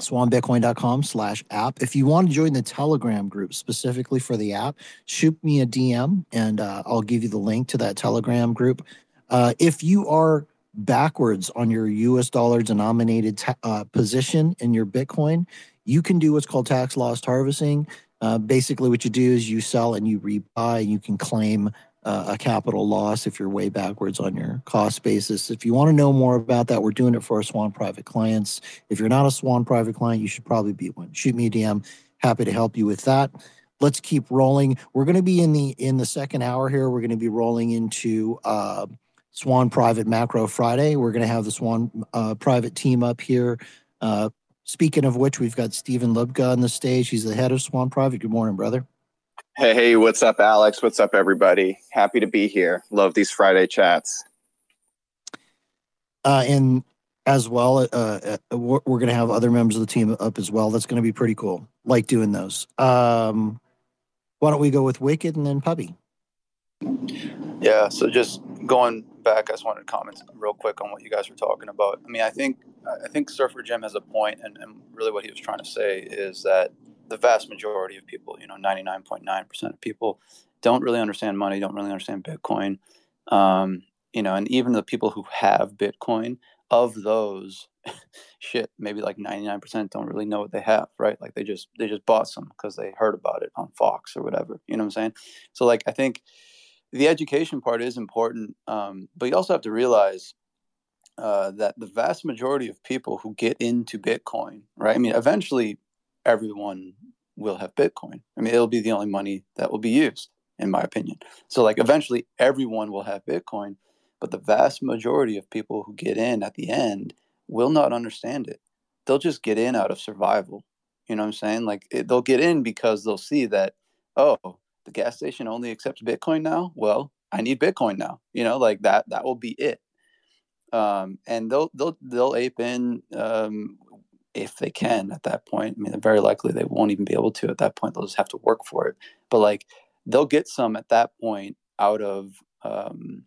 swanbitcoin.com slash app. If you want to join the Telegram group specifically for the app, shoot me a DM and uh, I'll give you the link to that Telegram group. Uh, if you are backwards on your US dollar denominated ta- uh, position in your Bitcoin, you can do what's called tax loss harvesting. Uh, basically, what you do is you sell and you rebuy, and you can claim uh, a capital loss if you're way backwards on your cost basis. If you want to know more about that, we're doing it for our Swan private clients. If you're not a Swan private client, you should probably be one. Shoot me a DM. Happy to help you with that. let's keep rolling. We're going to be in the in the second hour here. We're going to be rolling into uh, Swan Private Macro Friday. We're going to have the Swan uh, Private team up here. Uh, speaking of which, we've got Steven Lubka on the stage. He's the head of Swan Private. Good morning, brother. Hey, hey, what's up, Alex? What's up, everybody? Happy to be here. Love these Friday chats. Uh, and as well, uh, uh we're, we're going to have other members of the team up as well. That's going to be pretty cool. Like doing those. Um, why don't we go with Wicked and then Puppy? Yeah. So just going back, I just wanted to comment real quick on what you guys were talking about. I mean, I think I think Surfer Jim has a point, and, and really what he was trying to say is that the vast majority of people, you know, 99.9% of people don't really understand money, don't really understand Bitcoin. Um, you know, and even the people who have Bitcoin, of those, shit, maybe like 99% don't really know what they have, right? Like they just they just bought some because they heard about it on Fox or whatever. You know what I'm saying? So like I think the education part is important, um, but you also have to realize uh, that the vast majority of people who get into Bitcoin, right? I mean, eventually everyone will have Bitcoin. I mean, it'll be the only money that will be used, in my opinion. So, like, eventually everyone will have Bitcoin, but the vast majority of people who get in at the end will not understand it. They'll just get in out of survival. You know what I'm saying? Like, it, they'll get in because they'll see that, oh, the gas station only accepts Bitcoin now. Well, I need Bitcoin now. You know, like that. That will be it. Um, and they'll they'll they'll ape in um, if they can at that point. I mean, very likely they won't even be able to at that point. They'll just have to work for it. But like they'll get some at that point out of um,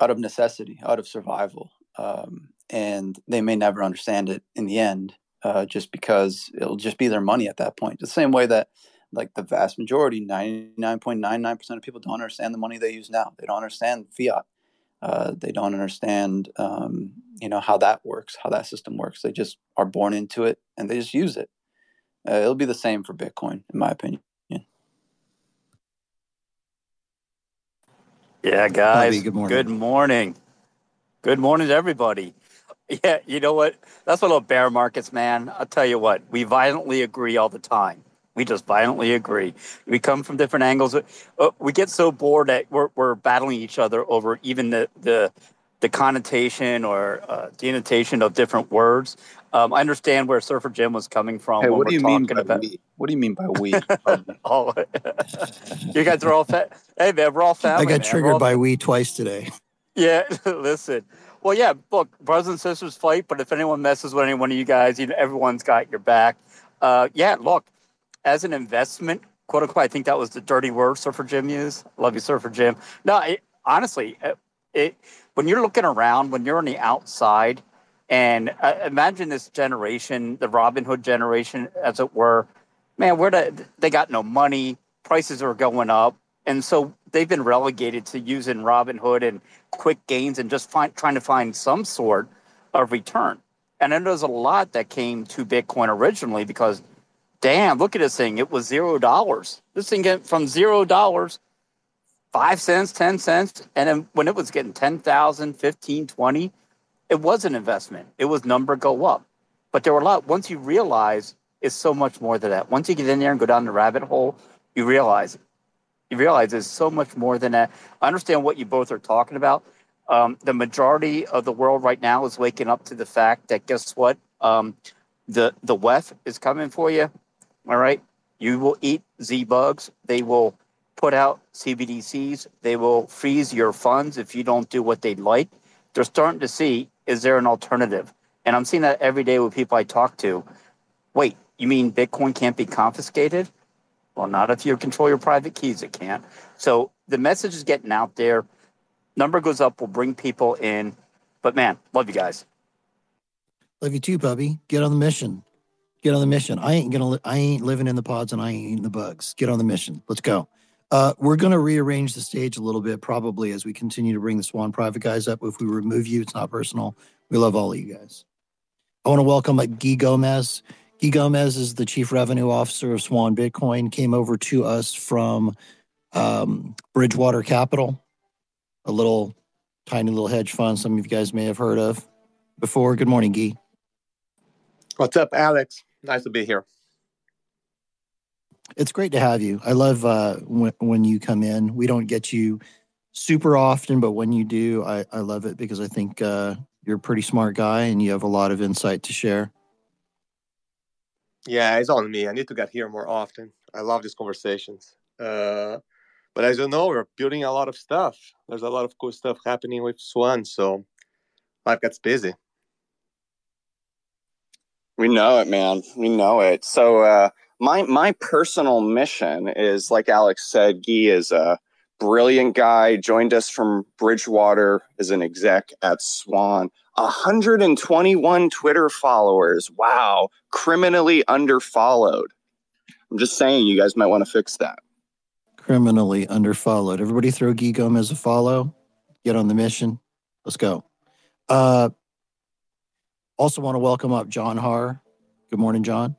out of necessity, out of survival, um, and they may never understand it in the end, uh, just because it'll just be their money at that point. The same way that like the vast majority, ninety nine point nine nine percent of people don't understand the money they use now. They don't understand fiat. Uh, they don't understand, um, you know, how that works, how that system works. They just are born into it and they just use it. Uh, it'll be the same for Bitcoin, in my opinion. Yeah, guys. Bobby, good morning. Good morning. Good morning to everybody. Yeah, you know what? That's what about bear markets, man. I'll tell you what. We violently agree all the time. We just violently agree. We come from different angles. Uh, we get so bored that we're, we're battling each other over even the the, the connotation or uh, denotation of different words. Um, I understand where Surfer Jim was coming from. Hey, what do you mean by about... we? What do you mean by we? oh, you guys are all fa- Hey man, we're all family. I got man. triggered all... by we twice today. Yeah, listen. Well, yeah, look, brothers and sisters fight, but if anyone messes with any one of you guys, you know, everyone's got your back. Uh, yeah, look, as an investment, quote unquote. I think that was the dirty word Surfer Jim used. Love you, Surfer Jim. No, it, honestly, it, it, when you're looking around, when you're on the outside, and uh, imagine this generation, the Robinhood generation, as it were. Man, where the, they got no money, prices are going up, and so they've been relegated to using Robinhood and quick gains and just find, trying to find some sort of return. And then there's a lot that came to Bitcoin originally because damn, look at this thing. It was zero dollars. This thing went from zero dollars, five cents, 10 cents. And then when it was getting 10,000, 15, 20, it was an investment. It was number go up. But there were a lot, once you realize it's so much more than that. Once you get in there and go down the rabbit hole, you realize you realize there's so much more than that. I understand what you both are talking about. Um, the majority of the world right now is waking up to the fact that guess what? Um, the the WEF is coming for you. All right. You will eat Z bugs. They will put out CBDCs. They will freeze your funds if you don't do what they'd like. They're starting to see is there an alternative? And I'm seeing that every day with people I talk to. Wait, you mean Bitcoin can't be confiscated? Well, not if you control your private keys, it can't. So the message is getting out there. Number goes up, we'll bring people in. But man, love you guys. Love you too, puppy. Get on the mission get on the mission. I ain't gonna. Li- I ain't living in the pods and I ain't eating the bugs. Get on the mission. Let's go. Uh, we're to rearrange the stage a little bit, probably as we continue to bring the Swan Private guys up. If we remove you, it's not personal. We love all of you guys. I want to welcome uh, Guy Gomez. Guy Gomez is the Chief Revenue Officer of Swan Bitcoin. Came over to us from um, Bridgewater Capital, a little tiny little hedge fund some of you guys may have heard of before. Good morning, Guy. What's up, Alex? Nice to be here. It's great to have you. I love uh, when when you come in. We don't get you super often, but when you do, I, I love it because I think uh, you're a pretty smart guy and you have a lot of insight to share. Yeah, it's on me. I need to get here more often. I love these conversations. Uh, but as you know, we're building a lot of stuff. There's a lot of cool stuff happening with Swan, so life gets busy. We know it, man. We know it. So uh, my my personal mission is, like Alex said, Guy is a brilliant guy. Joined us from Bridgewater as an exec at Swan. 121 Twitter followers. Wow, criminally underfollowed. I'm just saying, you guys might want to fix that. Criminally underfollowed. Everybody throw Guy Gomez a follow. Get on the mission. Let's go. Uh, also, want to welcome up John Haar. Good morning, John.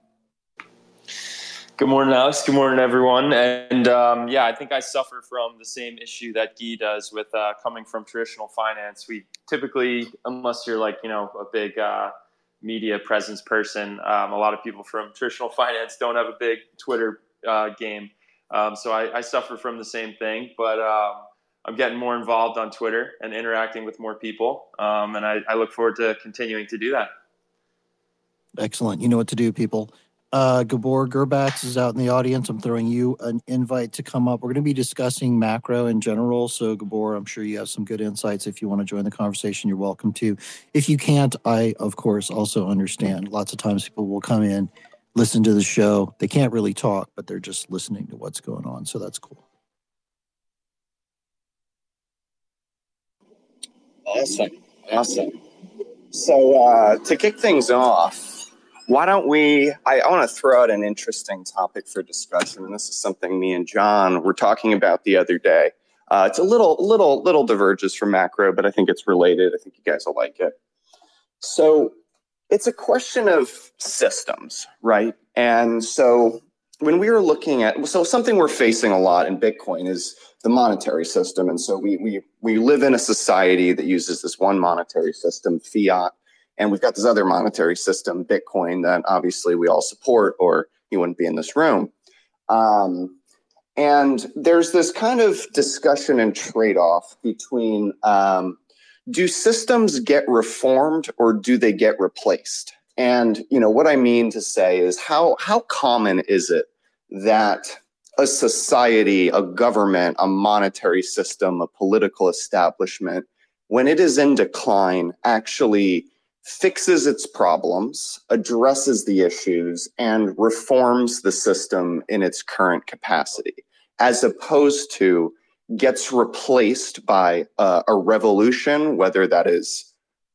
Good morning, Alex. Good morning, everyone. And um, yeah, I think I suffer from the same issue that Guy does with uh, coming from traditional finance. We typically, unless you're like, you know, a big uh, media presence person, um, a lot of people from traditional finance don't have a big Twitter uh, game. Um, so I, I, suffer from the same thing, but um, I'm getting more involved on Twitter and interacting with more people. Um, and I, I, look forward to continuing to do that. Excellent. You know what to do, people. Uh, Gabor Gurbacs is out in the audience. I'm throwing you an invite to come up. We're going to be discussing macro in general. So, Gabor, I'm sure you have some good insights. If you want to join the conversation, you're welcome to. If you can't, I, of course, also understand. Lots of times people will come in, listen to the show. They can't really talk, but they're just listening to what's going on. So, that's cool. Awesome. Awesome. So, uh, to kick things off, why don't we? I, I want to throw out an interesting topic for discussion. And this is something me and John were talking about the other day. Uh, it's a little, little, little diverges from macro, but I think it's related. I think you guys will like it. So, it's a question of systems, right? And so, when we were looking at, so something we're facing a lot in Bitcoin is the monetary system. And so we, we, we live in a society that uses this one monetary system, fiat, and we've got this other monetary system, Bitcoin, that obviously we all support, or you wouldn't be in this room. Um, and there's this kind of discussion and trade off between um, do systems get reformed or do they get replaced? And you know what I mean to say is how how common is it that a society, a government, a monetary system, a political establishment, when it is in decline, actually fixes its problems, addresses the issues, and reforms the system in its current capacity, as opposed to gets replaced by a, a revolution, whether that is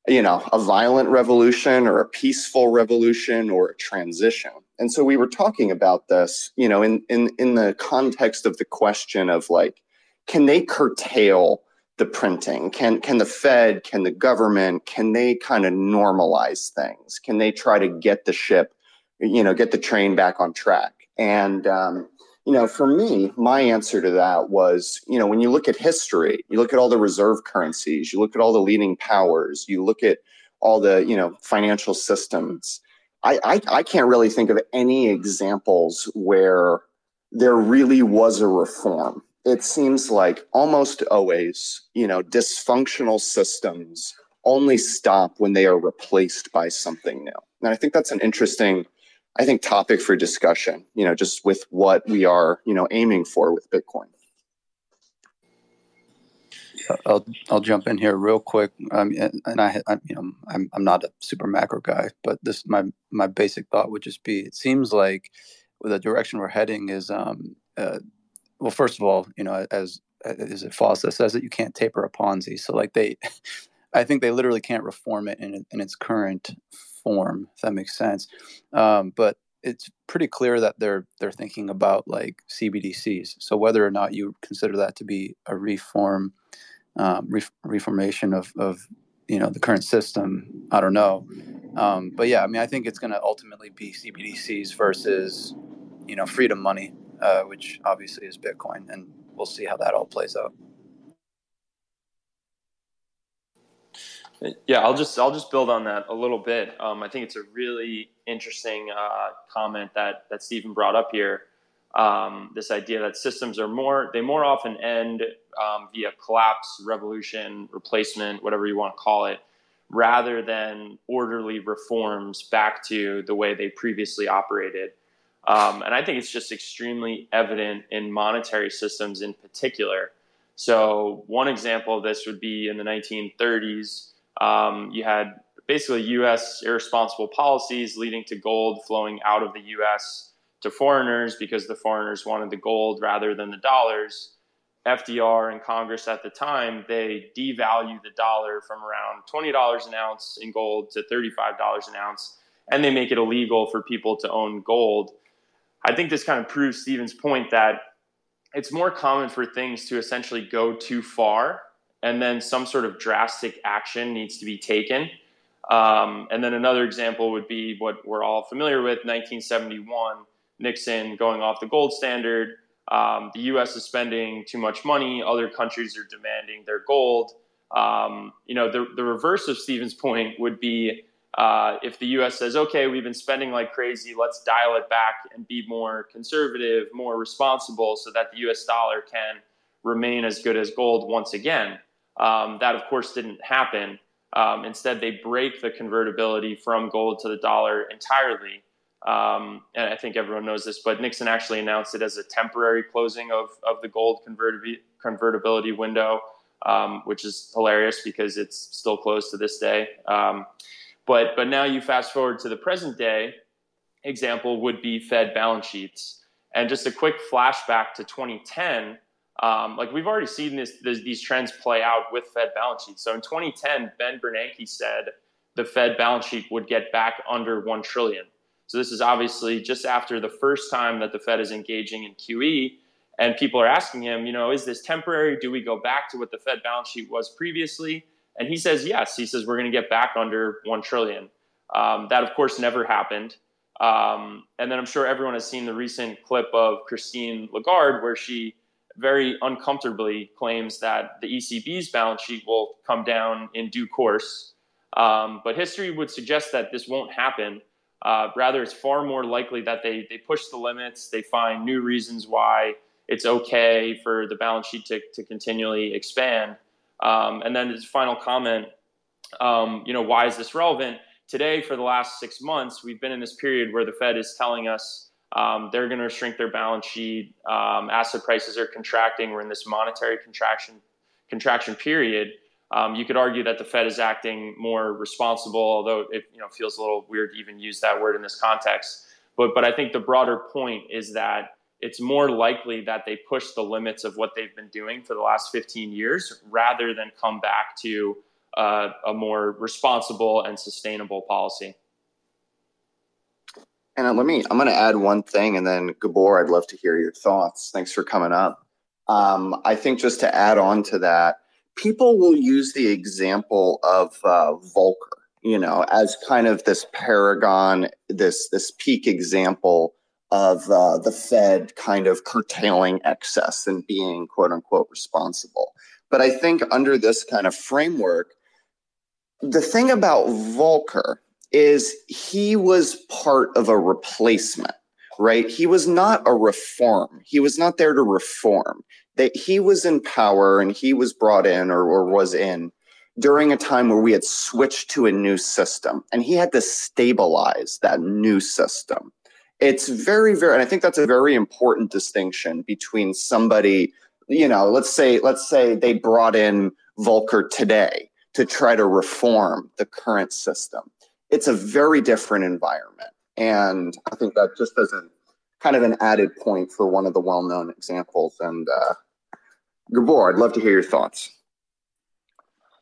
you know, a violent revolution or a peaceful revolution or a transition. And so we were talking about this, you know, in in in the context of the question of like, can they curtail the printing? Can can the Fed, can the government, can they kind of normalize things? Can they try to get the ship, you know, get the train back on track? And um, you know, for me, my answer to that was, you know, when you look at history, you look at all the reserve currencies, you look at all the leading powers, you look at all the, you know, financial systems I, I, I can't really think of any examples where there really was a reform. It seems like almost always, you know, dysfunctional systems only stop when they are replaced by something new. And I think that's an interesting, I think, topic for discussion, you know, just with what we are, you know, aiming for with Bitcoin. I'll I'll jump in here real quick. Um, and I, I, you know, I'm I'm not a super macro guy, but this my my basic thought would just be: it seems like the direction we're heading is, um, uh, well, first of all, you know, as is it Foss says that you can't taper a Ponzi. So like they, I think they literally can't reform it in in its current form. If that makes sense. Um, but it's pretty clear that they're they're thinking about like CBDCs. So whether or not you consider that to be a reform um, re- reformation of, of you know the current system. I don't know, um, but yeah, I mean, I think it's going to ultimately be CBDCs versus you know freedom money, uh, which obviously is Bitcoin, and we'll see how that all plays out. Yeah, I'll just I'll just build on that a little bit. Um, I think it's a really interesting uh, comment that that Steven brought up here. Um, this idea that systems are more they more often end um, via collapse, revolution, replacement, whatever you want to call it, rather than orderly reforms back to the way they previously operated. Um, and I think it's just extremely evident in monetary systems in particular. So, one example of this would be in the 1930s, um, you had basically US irresponsible policies leading to gold flowing out of the US to foreigners because the foreigners wanted the gold rather than the dollars. FDR and Congress at the time, they devalue the dollar from around $20 an ounce in gold to $35 an ounce, and they make it illegal for people to own gold. I think this kind of proves Steven's point that it's more common for things to essentially go too far, and then some sort of drastic action needs to be taken. Um, and then another example would be what we're all familiar with 1971, Nixon going off the gold standard um, the U.S. is spending too much money. Other countries are demanding their gold. Um, you know, the, the reverse of Steven's point would be uh, if the U.S. says, "Okay, we've been spending like crazy. Let's dial it back and be more conservative, more responsible, so that the U.S. dollar can remain as good as gold once again." Um, that, of course, didn't happen. Um, instead, they break the convertibility from gold to the dollar entirely. Um, and I think everyone knows this, but Nixon actually announced it as a temporary closing of, of the gold convertibility window, um, which is hilarious because it's still closed to this day. Um, but, but now you fast forward to the present day example would be Fed balance sheets. And just a quick flashback to 2010, um, like we've already seen this, this, these trends play out with Fed balance sheets. So in 2010, Ben Bernanke said the Fed balance sheet would get back under 1 trillion. So this is obviously just after the first time that the Fed is engaging in QE. And people are asking him, you know, is this temporary? Do we go back to what the Fed balance sheet was previously? And he says, yes. He says, we're going to get back under 1 trillion. Um, that, of course, never happened. Um, and then I'm sure everyone has seen the recent clip of Christine Lagarde, where she very uncomfortably claims that the ECB's balance sheet will come down in due course. Um, but history would suggest that this won't happen. Uh, rather, it's far more likely that they, they push the limits, they find new reasons why it's okay for the balance sheet to, to continually expand. Um, and then his final comment, um, you know, why is this relevant? Today, for the last six months, we've been in this period where the Fed is telling us um, they're going to shrink their balance sheet. Um, asset prices are contracting. We're in this monetary contraction contraction period um, you could argue that the Fed is acting more responsible, although it you know feels a little weird to even use that word in this context. But but I think the broader point is that it's more likely that they push the limits of what they've been doing for the last 15 years rather than come back to uh, a more responsible and sustainable policy. And uh, let me, I'm going to add one thing, and then Gabor, I'd love to hear your thoughts. Thanks for coming up. Um, I think just to add on to that, people will use the example of uh, Volcker, you know, as kind of this paragon, this this peak example of uh, the Fed kind of curtailing excess and being quote unquote responsible. But I think under this kind of framework, the thing about Volcker is he was part of a replacement, right? He was not a reform. He was not there to reform that he was in power and he was brought in or, or was in during a time where we had switched to a new system and he had to stabilize that new system. It's very, very, and I think that's a very important distinction between somebody, you know, let's say, let's say they brought in Volcker today to try to reform the current system. It's a very different environment. And I think that just as a kind of an added point for one of the well known examples. And uh, Gabor, I'd love to hear your thoughts.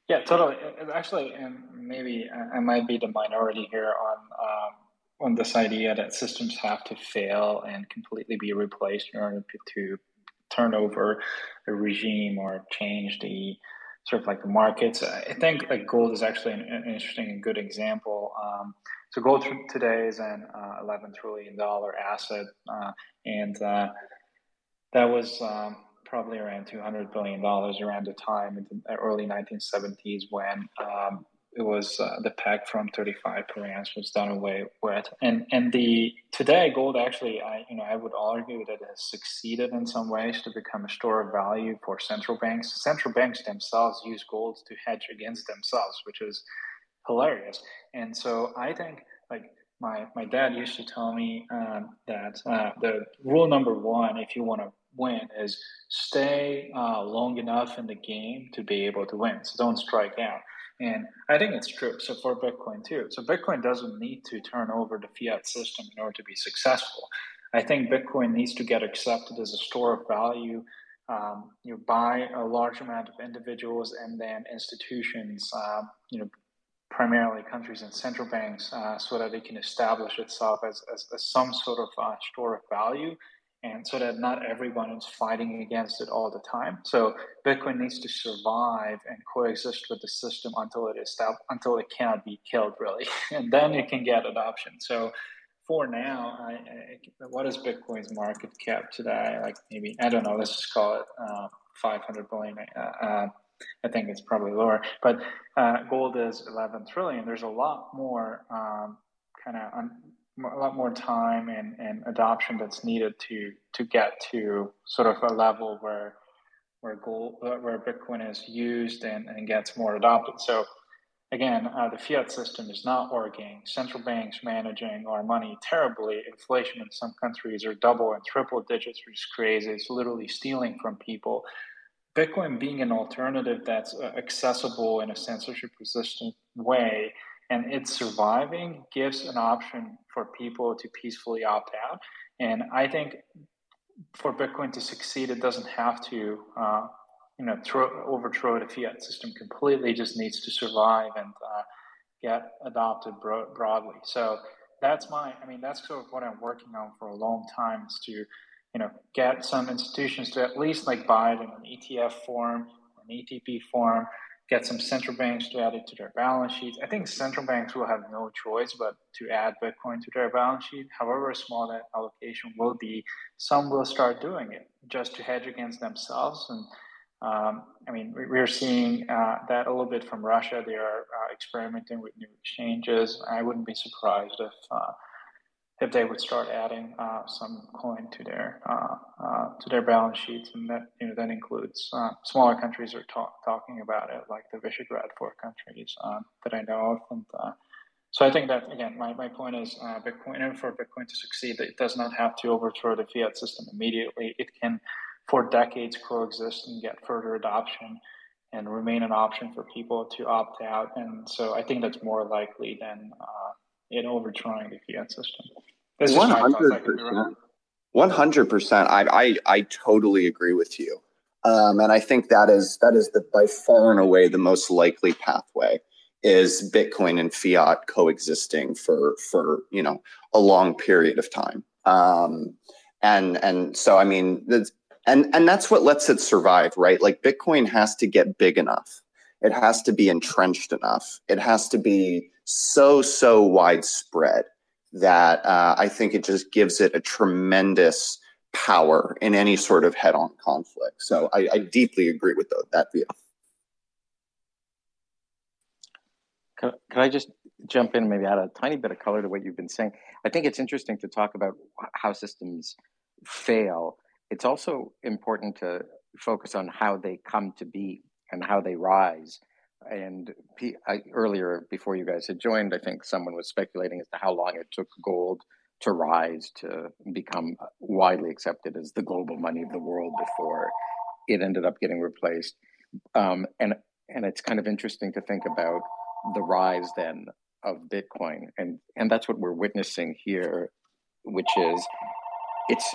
Yeah, totally. Actually, and maybe I might be the minority here on um, on this idea that systems have to fail and completely be replaced in order to turn over a regime or change the sort of like the markets. I think like gold is actually an, an interesting and good example. Um, so gold today is an uh, 11 trillion dollar asset, uh, and uh, that was um, probably around 200 billion dollars around the time in the early 1970s when um, it was uh, the peg from 35 per ounce was done away with, and and the today gold actually, I you know I would argue that it has succeeded in some ways to become a store of value for central banks. Central banks themselves use gold to hedge against themselves, which is hilarious. And so I think like my my dad used to tell me um, that uh, the rule number one, if you want to win, is stay uh, long enough in the game to be able to win. So don't strike out. And I think it's true. So for Bitcoin too. So Bitcoin doesn't need to turn over the fiat system in order to be successful. I think Bitcoin needs to get accepted as a store of value. Um, you know, by a large amount of individuals and then institutions. Um, you know, primarily countries and central banks, uh, so that it can establish itself as, as, as some sort of uh, store of value and so that not everyone is fighting against it all the time. So Bitcoin needs to survive and coexist with the system until it is until it cannot be killed, really, and then it can get adoption. So for now, I, I, what is Bitcoin's market cap today? Like maybe I don't know. Let's just call it uh, 500 billion. Uh, uh, I think it's probably lower, but uh, gold is 11 trillion. There's a lot more um, kind of a lot more time and, and adoption that's needed to to get to sort of a level where where gold where Bitcoin is used and, and gets more adopted. So again, uh, the fiat system is not working. Central banks managing our money terribly. Inflation in some countries are double and triple digits, which is crazy. It's literally stealing from people. Bitcoin being an alternative that's uh, accessible in a censorship resistant way and it's surviving gives an option for people to peacefully opt out. And I think for Bitcoin to succeed, it doesn't have to, uh, you know, throw, overthrow the fiat system completely. It just needs to survive and uh, get adopted bro- broadly. So that's my, I mean, that's sort of what I'm working on for a long time is to, you know, get some institutions to at least like buy it in an ETF form, an ETP form, get some central banks to add it to their balance sheets. I think central banks will have no choice but to add Bitcoin to their balance sheet. However small that allocation will be, some will start doing it just to hedge against themselves. And um, I mean, we're seeing uh, that a little bit from Russia. They are uh, experimenting with new exchanges. I wouldn't be surprised if uh, if they would start adding uh, some coin to their uh, uh, to their balance sheets, and that you know that includes uh, smaller countries are talk, talking about it, like the Visegrad four countries um, that I know of, and uh, so I think that again, my, my point is uh, Bitcoin, and for Bitcoin to succeed, it does not have to overthrow the fiat system immediately. It can, for decades, coexist and get further adoption. And remain an option for people to opt out, and so I think that's more likely than in overthrowing the fiat system. One hundred percent. One hundred percent. I I I totally agree with you, um, and I think that is that is the by far and away the most likely pathway is Bitcoin and fiat coexisting for for you know a long period of time. Um, and and so I mean, and and that's what lets it survive, right? Like Bitcoin has to get big enough. It has to be entrenched enough. It has to be so so widespread that uh, I think it just gives it a tremendous power in any sort of head-on conflict. So I, I deeply agree with the, that view. Can, can I just jump in and maybe add a tiny bit of color to what you've been saying? I think it's interesting to talk about how systems fail. It's also important to focus on how they come to be and how they rise and I, earlier before you guys had joined, I think someone was speculating as to how long it took gold to rise to become widely accepted as the global money of the world before it ended up getting replaced. Um, and and it's kind of interesting to think about the rise then of Bitcoin, and and that's what we're witnessing here, which is it's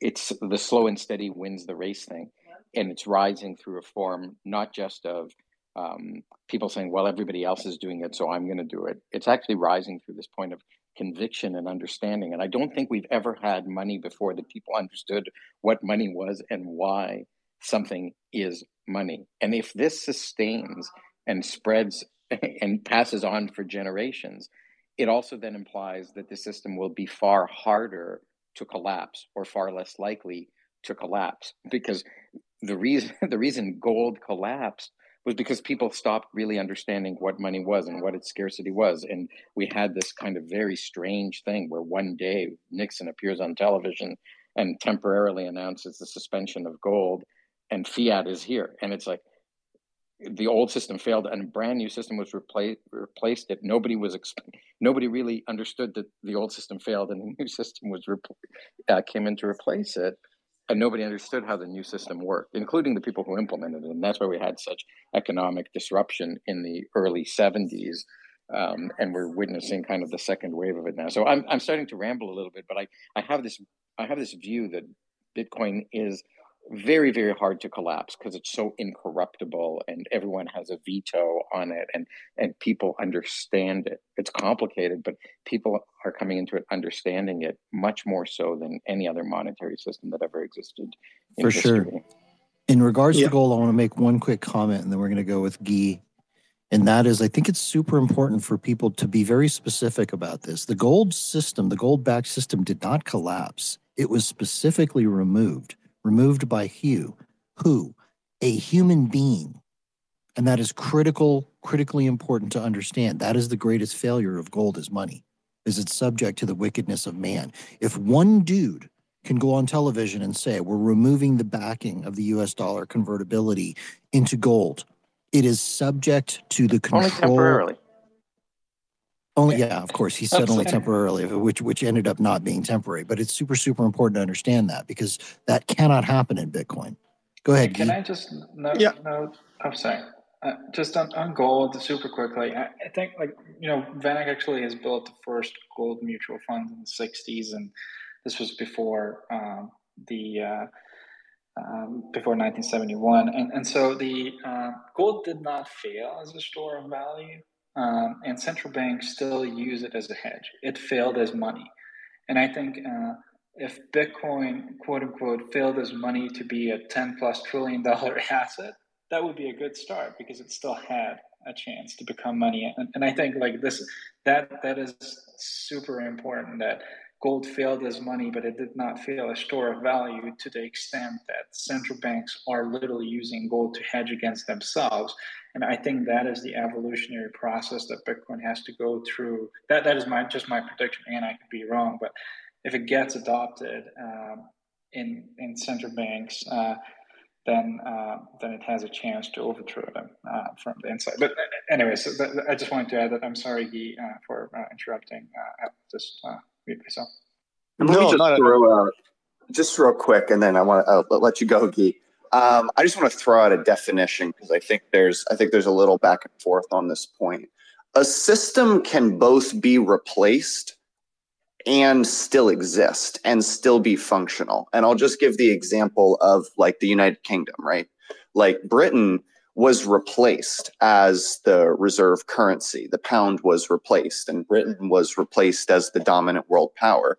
it's the slow and steady wins the race thing, and it's rising through a form not just of um, people saying, well, everybody else is doing it, so I'm going to do it. It's actually rising through this point of conviction and understanding. And I don't think we've ever had money before that people understood what money was and why something is money. And if this sustains and spreads and passes on for generations, it also then implies that the system will be far harder to collapse or far less likely to collapse because the reason the reason gold collapsed was because people stopped really understanding what money was and what its scarcity was. And we had this kind of very strange thing where one day Nixon appears on television and temporarily announces the suspension of gold and fiat is here. And it's like the old system failed and a brand new system was replaced replaced it. Nobody was nobody really understood that the old system failed and the new system was uh, came in to replace it and nobody understood how the new system worked, including the people who implemented it. And that's why we had such economic disruption in the early 70s. Um, and we're witnessing kind of the second wave of it now. So I'm, I'm starting to ramble a little bit, but I, I have this I have this view that Bitcoin is very very hard to collapse because it's so incorruptible and everyone has a veto on it and and people understand it. It's complicated but people are coming into it understanding it much more so than any other monetary system that ever existed for history. sure in regards yeah. to gold i want to make one quick comment and then we're going to go with guy and that is i think it's super important for people to be very specific about this. The gold system the gold backed system did not collapse. It was specifically removed removed by Hugh, who, a human being, and that is critical, critically important to understand. That is the greatest failure of gold as money, is it's subject to the wickedness of man. If one dude can go on television and say, we're removing the backing of the US dollar convertibility into gold, it is subject to the control. Only temporarily. Only, yeah, of course. He said only temporarily, which which ended up not being temporary. But it's super super important to understand that because that cannot happen in Bitcoin. Go ahead. Can Guy. I just note? Yeah. note I'm sorry. Uh, just on, on gold, super quickly. I, I, think like you know, VanEck actually has built the first gold mutual fund in the '60s, and this was before um, the. Uh, um, before 1971, and and so the uh, gold did not fail as a store of value um, and central banks still use it as a hedge. It failed as money. And I think uh, if Bitcoin, quote unquote, failed as money to be a 10 plus trillion dollar asset, that would be a good start because it still had a chance to become money. And, and I think like this, that that is super important that gold failed as money, but it did not fail as store of value to the extent that central banks are literally using gold to hedge against themselves. And I think that is the evolutionary process that Bitcoin has to go through. That that is my just my prediction, and I could be wrong. But if it gets adopted um, in in central banks, uh, then uh, then it has a chance to overthrow them uh, from the inside. But uh, anyway, so th- I just wanted to add that I'm sorry, Guy, uh, for uh, interrupting. Uh, just mute myself. No, Let me just throw out just real quick, and then I want to let you go, Guy. Um, I just want to throw out a definition because I think there's I think there's a little back and forth on this point. A system can both be replaced and still exist and still be functional. And I'll just give the example of like the United Kingdom, right? Like Britain was replaced as the reserve currency. The pound was replaced and Britain was replaced as the dominant world power.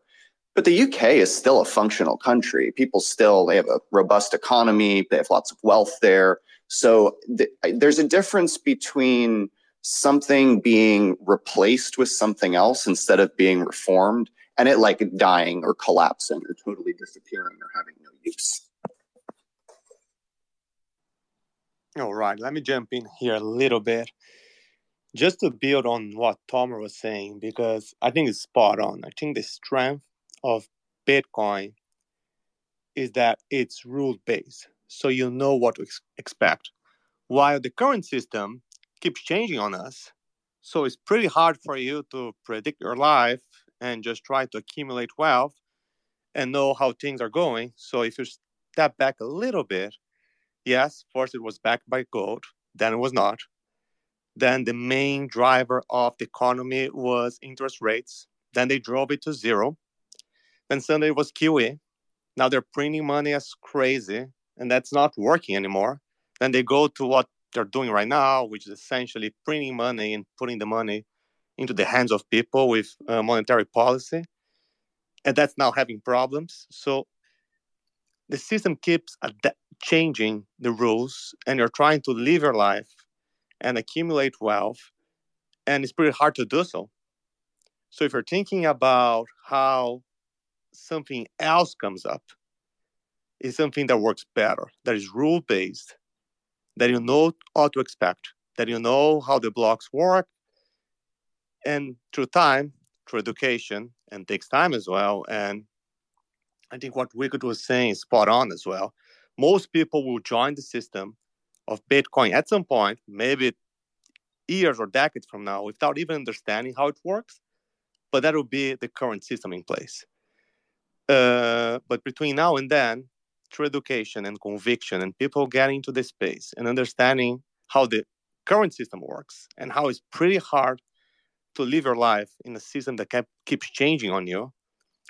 But the UK is still a functional country. People still they have a robust economy. They have lots of wealth there. So th- there's a difference between something being replaced with something else instead of being reformed and it like dying or collapsing or totally disappearing or having no use. All right, let me jump in here a little bit. Just to build on what Tomer was saying, because I think it's spot on. I think the strength of Bitcoin is that it's rule based. So you know what to ex- expect. While the current system keeps changing on us, so it's pretty hard for you to predict your life and just try to accumulate wealth and know how things are going. So if you step back a little bit, yes, first it was backed by gold, then it was not. Then the main driver of the economy was interest rates. Then they drove it to zero. Then Sunday was QE. Now they're printing money as crazy, and that's not working anymore. Then they go to what they're doing right now, which is essentially printing money and putting the money into the hands of people with uh, monetary policy. And that's now having problems. So the system keeps ad- changing the rules, and you're trying to live your life and accumulate wealth, and it's pretty hard to do so. So if you're thinking about how something else comes up is something that works better, that is rule based, that you know what to expect, that you know how the blocks work. And through time, through education, and takes time as well. And I think what Wicked was saying is spot on as well. Most people will join the system of Bitcoin at some point, maybe years or decades from now, without even understanding how it works. But that will be the current system in place. Uh, but between now and then, through education and conviction, and people getting into the space and understanding how the current system works and how it's pretty hard to live your life in a system that kept, keeps changing on you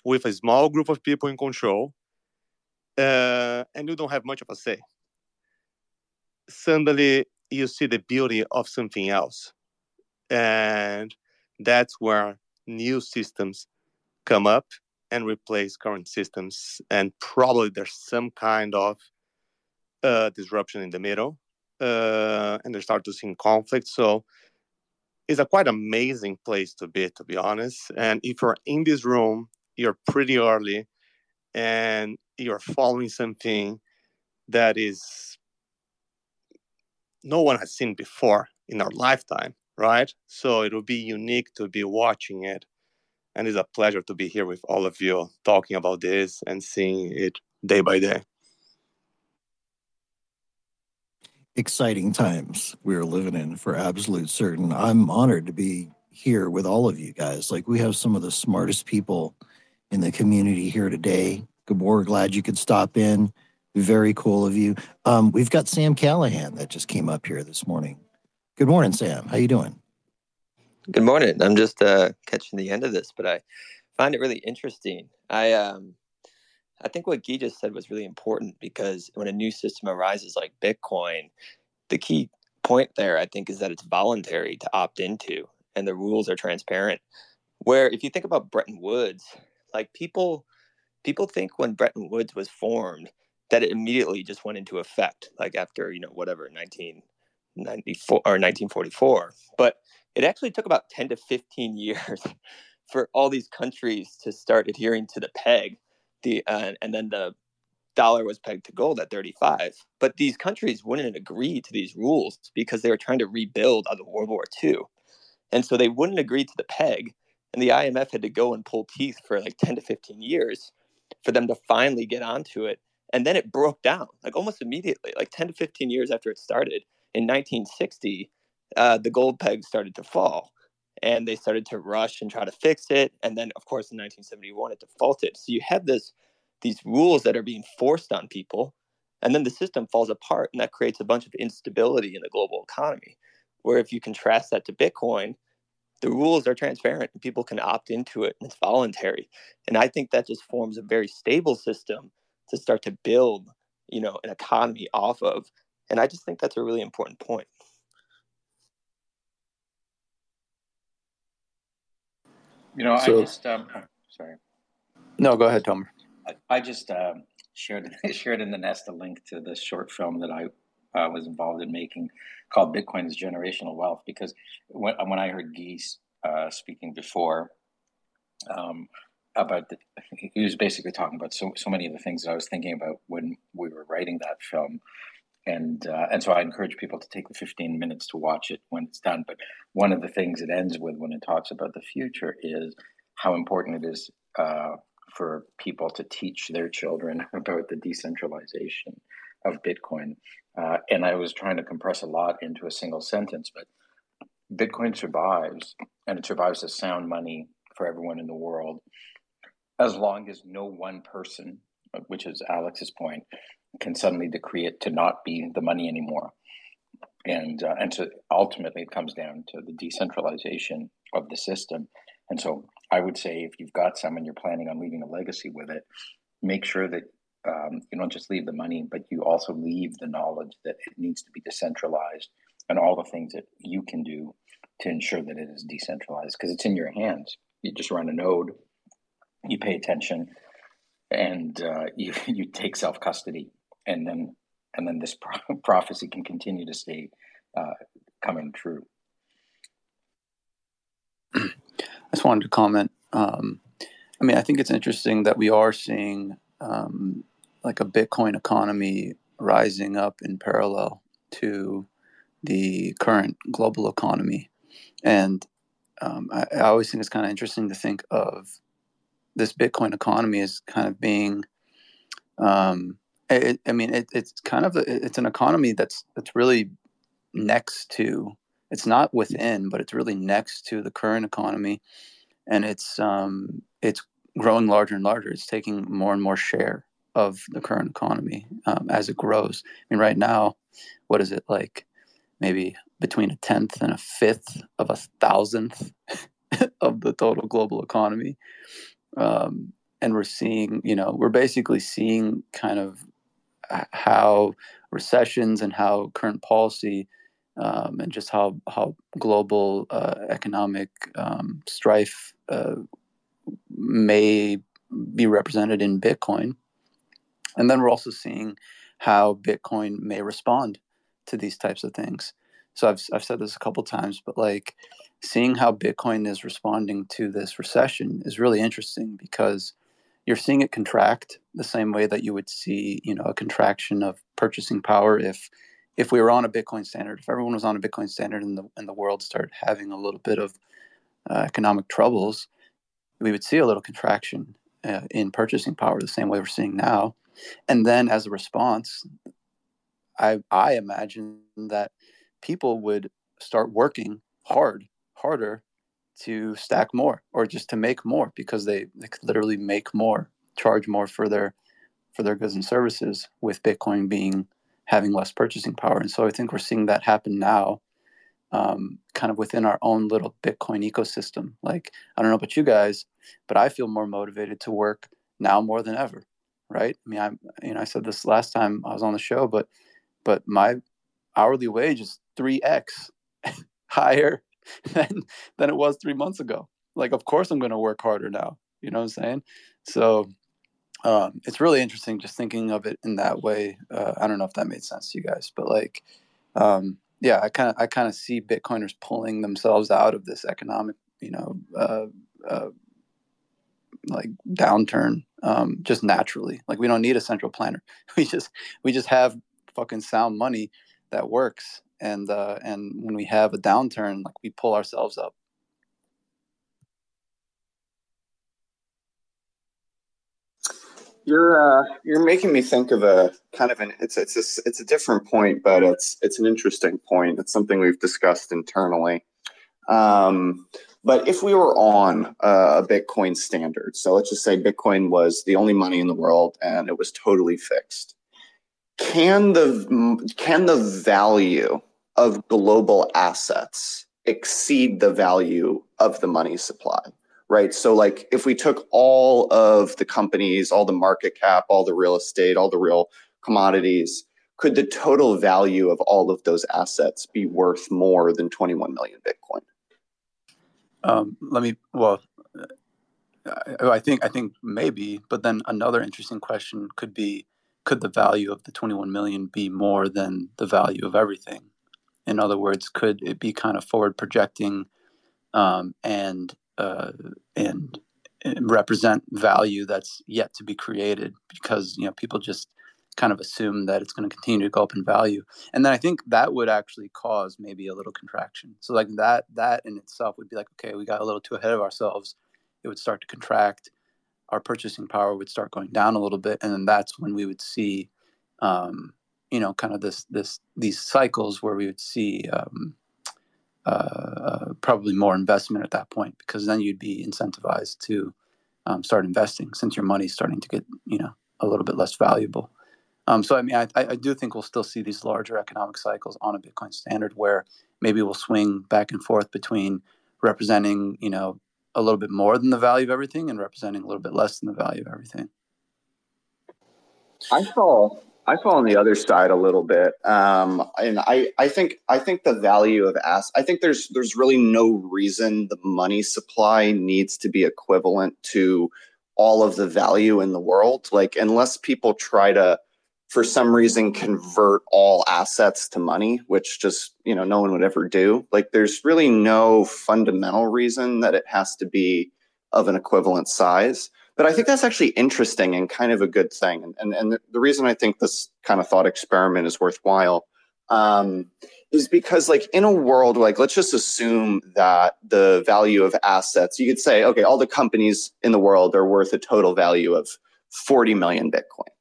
with a small group of people in control uh, and you don't have much of a say. Suddenly you see the beauty of something else. And that's where new systems come up and replace current systems and probably there's some kind of uh, disruption in the middle uh, and they start to see conflict. So it's a quite amazing place to be to be honest. And if you're in this room you're pretty early and you're following something that is no one has seen before in our lifetime right? So it will be unique to be watching it and it's a pleasure to be here with all of you talking about this and seeing it day by day exciting times we're living in for absolute certain i'm honored to be here with all of you guys like we have some of the smartest people in the community here today. We're glad you could stop in. Very cool of you. Um, we've got Sam Callahan that just came up here this morning. Good morning, Sam. How you doing? Good morning. I'm just uh, catching the end of this, but I find it really interesting. I um, I think what Guy just said was really important because when a new system arises like Bitcoin, the key point there, I think, is that it's voluntary to opt into, and the rules are transparent. Where if you think about Bretton Woods, like people people think when Bretton Woods was formed that it immediately just went into effect, like after, you know, whatever, 1994 or 1944. But it actually took about 10 to 15 years for all these countries to start adhering to the peg. The uh, and then the dollar was pegged to gold at 35. But these countries wouldn't agree to these rules because they were trying to rebuild out of World War II. And so they wouldn't agree to the peg and the IMF had to go and pull teeth for like 10 to 15 years for them to finally get onto it. And then it broke down like almost immediately, like 10 to 15 years after it started. In 1960, uh, the gold peg started to fall and they started to rush and try to fix it. And then, of course, in 1971, it defaulted. So you have this these rules that are being forced on people, and then the system falls apart, and that creates a bunch of instability in the global economy. Where if you contrast that to Bitcoin, the rules are transparent and people can opt into it and it's voluntary and i think that just forms a very stable system to start to build you know an economy off of and i just think that's a really important point you know so, i just um, oh, sorry no go ahead Tom. I, I just um, shared shared in the nest a link to this short film that i uh, was involved in making called Bitcoin's generational wealth. Because when, when I heard Geese uh, speaking before um, about the, he was basically talking about so so many of the things that I was thinking about when we were writing that film. And uh, and so I encourage people to take the 15 minutes to watch it when it's done. But one of the things it ends with when it talks about the future is how important it is uh, for people to teach their children about the decentralization of Bitcoin uh, and I was trying to compress a lot into a single sentence, but Bitcoin survives, and it survives as sound money for everyone in the world, as long as no one person, which is Alex's point, can suddenly decree it to not be the money anymore. And uh, and so ultimately, it comes down to the decentralization of the system. And so, I would say, if you've got someone you're planning on leaving a legacy with it, make sure that um, you don't just leave the money, but you also leave the knowledge that it needs to be decentralized and all the things that you can do to ensure that it is decentralized because it's in your hands. You just run a node, you pay attention, and uh, you you take self custody, and then and then this pro- prophecy can continue to stay uh, coming true. I just wanted to comment. Um, I mean, I think it's interesting that we are seeing um, like a Bitcoin economy rising up in parallel to the current global economy. And um, I, I, always think it's kind of interesting to think of this Bitcoin economy as kind of being, um, it, I mean, it, it's kind of a, it's an economy that's that's really next to. It's not within, but it's really next to the current economy, and it's um, it's growing larger and larger. It's taking more and more share of the current economy um, as it grows. I mean, right now, what is it like? Maybe between a tenth and a fifth of a thousandth of the total global economy. Um, and we're seeing, you know, we're basically seeing kind of how recessions and how current policy um, and just how how global uh, economic um, strife uh, may be represented in Bitcoin. And then we're also seeing how Bitcoin may respond to these types of things. So I've, I've said this a couple times, but like seeing how Bitcoin is responding to this recession is really interesting because you're seeing it contract the same way that you would see, you know, a contraction of purchasing power if if we were on a Bitcoin standard, if everyone was on a Bitcoin standard and the and the world started having a little bit of uh, economic troubles, we would see a little contraction uh, in purchasing power the same way we're seeing now. And then as a response, I I imagine that people would start working hard, harder to stack more or just to make more because they, they could literally make more, charge more for their for their goods and services with Bitcoin being having less purchasing power. And so I think we're seeing that happen now, um, kind of within our own little Bitcoin ecosystem. Like I don't know about you guys, but I feel more motivated to work now more than ever. Right? I mean, I you know I said this last time I was on the show, but but my hourly wage is 3x higher than than it was three months ago. Like, of course, I'm going to work harder now. You know what I'm saying? So um, it's really interesting just thinking of it in that way. Uh, I don't know if that made sense to you guys, but like, um, yeah, I kind of I kind of see Bitcoiners pulling themselves out of this economic, you know, uh, uh, like downturn um, just naturally. Like we don't need a central planner. We just we just have fucking sound money that works and uh, and when we have a downturn like we pull ourselves up. You're uh, you're making me think of a kind of an it's it's a, it's a different point but it's it's an interesting point. It's something we've discussed internally. Um, but if we were on a bitcoin standard so let's just say bitcoin was the only money in the world and it was totally fixed can the can the value of global assets exceed the value of the money supply right so like if we took all of the companies all the market cap all the real estate all the real commodities could the total value of all of those assets be worth more than 21 million bitcoin um, let me well I think I think maybe, but then another interesting question could be could the value of the 21 million be more than the value of everything? In other words, could it be kind of forward projecting um, and, uh, and represent value that's yet to be created? Because you know people just kind of assume that it's going to continue to go up in value. And then i think that would actually cause maybe a little contraction. So like that that in itself would be like okay we got a little too ahead of ourselves. It would start to contract. Our purchasing power would start going down a little bit, and then that's when we would see, um, you know, kind of this this these cycles where we would see um, uh, uh, probably more investment at that point because then you'd be incentivized to um, start investing since your money's starting to get you know a little bit less valuable. Um, so I mean, I, I do think we'll still see these larger economic cycles on a Bitcoin standard where maybe we'll swing back and forth between representing you know a little bit more than the value of everything and representing a little bit less than the value of everything. I fall I fall on the other side a little bit, um, and I, I think I think the value of ass. I think there's there's really no reason the money supply needs to be equivalent to all of the value in the world. Like unless people try to for some reason convert all assets to money, which just, you know, no one would ever do. Like there's really no fundamental reason that it has to be of an equivalent size. But I think that's actually interesting and kind of a good thing. And, and, and the reason I think this kind of thought experiment is worthwhile um, is because like in a world like let's just assume that the value of assets you could say okay all the companies in the world are worth a total value of 40 million bitcoin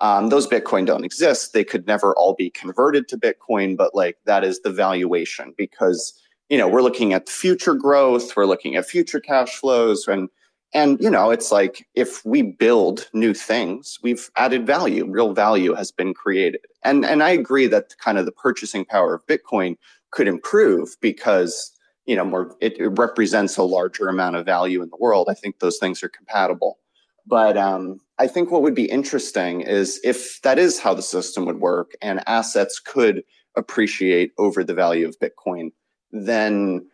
um, those bitcoin don't exist they could never all be converted to bitcoin but like that is the valuation because you know we're looking at future growth we're looking at future cash flows and and you know it's like if we build new things we've added value real value has been created. And and i agree that kind of the purchasing power of bitcoin could improve because you know more it, it represents a larger amount of value in the world. I think those things are compatible. But um, i think what would be interesting is if that is how the system would work and assets could appreciate over the value of bitcoin then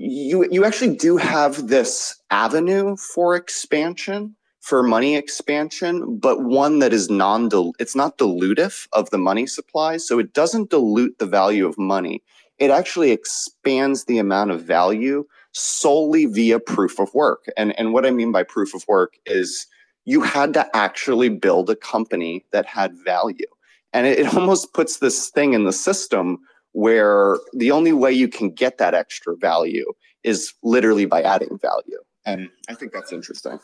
you you actually do have this avenue for expansion for money expansion but one that is non it's not dilutive of the money supply. So it doesn't dilute the value of money. It actually expands the amount of value solely via proof of work. And and what i mean by proof of work is you had to actually build a company that had value. And it, it almost puts this thing in the system where the only way you can get that extra value is literally by adding value. And I think that's interesting.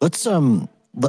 Let's um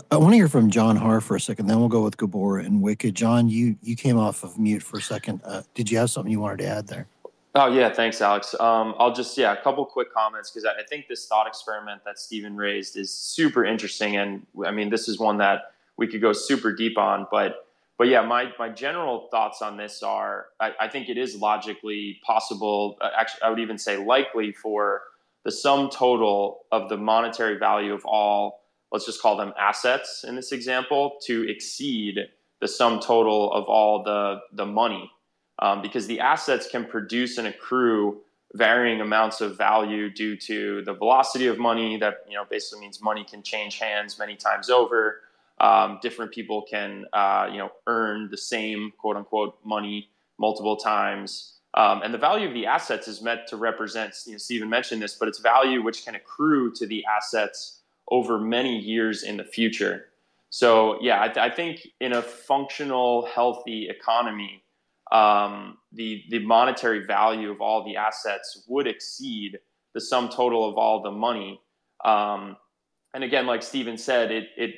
I want to hear from John Haar for a second, then we'll go with Gabor and Wicked. John, you you came off of mute for a second. Uh, did you have something you wanted to add there? Oh yeah, thanks, Alex. Um, I'll just yeah, a couple quick comments because I, I think this thought experiment that Steven raised is super interesting, and I mean this is one that we could go super deep on, but but yeah, my, my general thoughts on this are I, I think it is logically possible, uh, actually, I would even say likely for the sum total of the monetary value of all, let's just call them assets in this example, to exceed the sum total of all the, the money. Um, because the assets can produce and accrue varying amounts of value due to the velocity of money that you know basically means money can change hands many times over um, different people can uh, you know earn the same quote unquote money multiple times. Um, and the value of the assets is meant to represent, you know, Steven mentioned this, but it's value which can accrue to the assets over many years in the future. So, yeah, I, th- I think in a functional, healthy economy, um, the the monetary value of all the assets would exceed the sum total of all the money. Um, and again, like Steven said, it it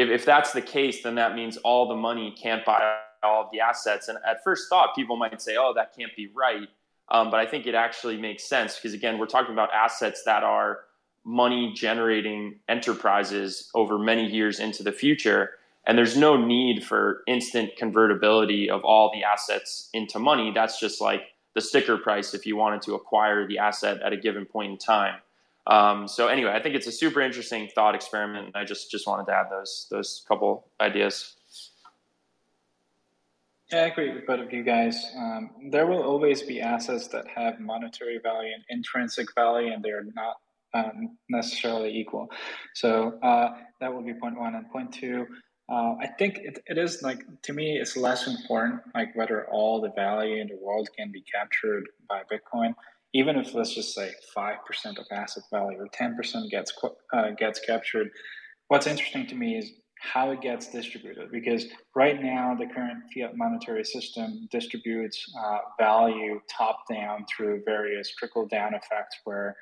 if, if that's the case, then that means all the money can't buy all of the assets. And at first thought, people might say, oh, that can't be right. Um, but I think it actually makes sense because, again, we're talking about assets that are money generating enterprises over many years into the future. And there's no need for instant convertibility of all the assets into money. That's just like the sticker price if you wanted to acquire the asset at a given point in time. Um, so anyway, I think it's a super interesting thought experiment. I just just wanted to add those those couple ideas. Yeah, I agree with both of you guys. Um, there will always be assets that have monetary value and intrinsic value, and they're not um, necessarily equal. So uh, that would be point one. And point two, uh, I think it, it is like, to me, it's less important, like whether all the value in the world can be captured by Bitcoin even if let's just say 5% of asset value or 10% gets uh, gets captured what's interesting to me is how it gets distributed because right now the current fiat monetary system distributes uh, value top down through various trickle down effects where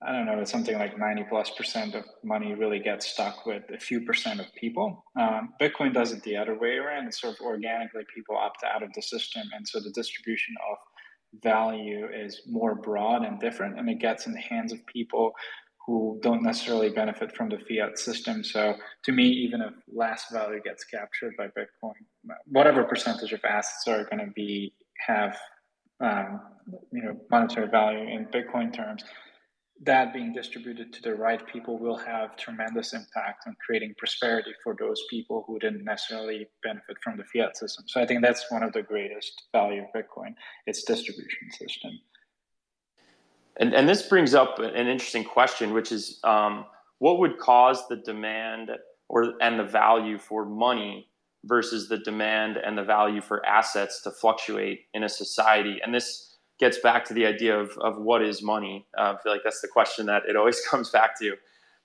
I don't know, it's something like 90 plus percent of money really gets stuck with a few percent of people. Um, Bitcoin does it the other way around. It's sort of organically people opt out of the system. And so the distribution of value is more broad and different and it gets in the hands of people who don't necessarily benefit from the fiat system. So to me, even if less value gets captured by Bitcoin, whatever percentage of assets are going to be have um, you know monetary value in Bitcoin terms, that being distributed to the right people will have tremendous impact on creating prosperity for those people who didn't necessarily benefit from the fiat system. So I think that's one of the greatest value of Bitcoin, its distribution system. And, and this brings up an interesting question, which is um, what would cause the demand or and the value for money versus the demand and the value for assets to fluctuate in a society? And this gets back to the idea of, of what is money. Uh, I feel like that's the question that it always comes back to.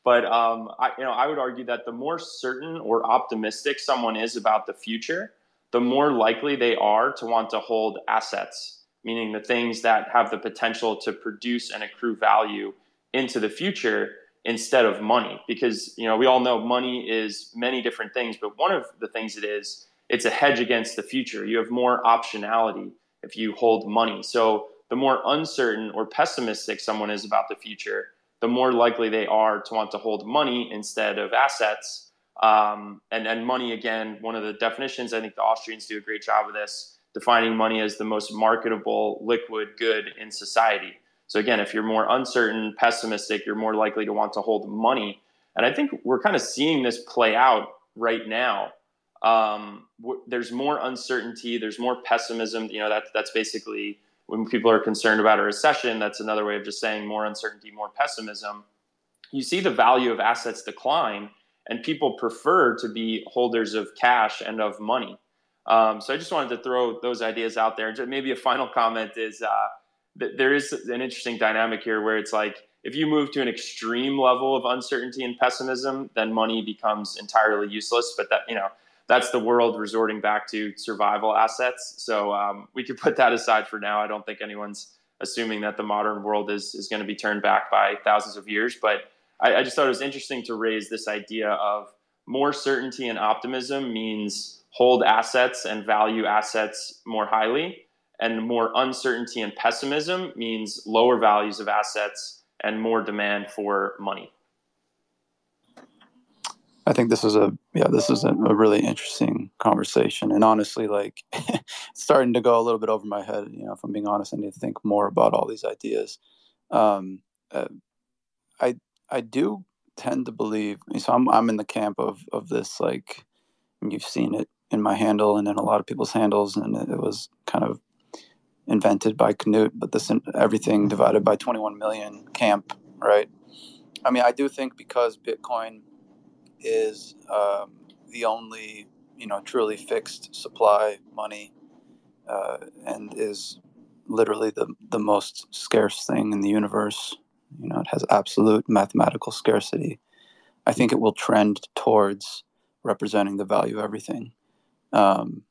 But um, I, you know, I would argue that the more certain or optimistic someone is about the future, the more likely they are to want to hold assets, meaning the things that have the potential to produce and accrue value into the future instead of money. Because, you know, we all know money is many different things, but one of the things it is, it's a hedge against the future. You have more optionality if you hold money. So the more uncertain or pessimistic someone is about the future, the more likely they are to want to hold money instead of assets. Um, and, and money, again, one of the definitions, I think the Austrians do a great job of this, defining money as the most marketable liquid good in society. So, again, if you're more uncertain, pessimistic, you're more likely to want to hold money. And I think we're kind of seeing this play out right now um, w- there's more uncertainty, there's more pessimism. You know, that, that's basically when people are concerned about a recession, that's another way of just saying more uncertainty, more pessimism. You see the value of assets decline, and people prefer to be holders of cash and of money. Um, so I just wanted to throw those ideas out there. Maybe a final comment is uh, that there is an interesting dynamic here where it's like if you move to an extreme level of uncertainty and pessimism, then money becomes entirely useless. But that you know that's the world resorting back to survival assets. So um, we could put that aside for now. I don't think anyone's assuming that the modern world is is going to be turned back by thousands of years. But I, I just thought it was interesting to raise this idea of more certainty and optimism means hold assets and value assets more highly, and more uncertainty and pessimism means lower values of assets and more demand for money. I think this is a yeah, this is a, a really interesting conversation, and honestly, like starting to go a little bit over my head. You know, if I'm being honest, I need to think more about all these ideas. Um, uh, I I do tend to believe. So I'm I'm in the camp of of this. Like you've seen it in my handle and in a lot of people's handles, and it, it was kind of invented by Knut. But this everything divided by 21 million camp, right? I mean, I do think because Bitcoin is um, the only you know truly fixed supply money uh, and is literally the the most scarce thing in the universe. You know, it has absolute mathematical scarcity. I think it will trend towards representing the value of everything. Um,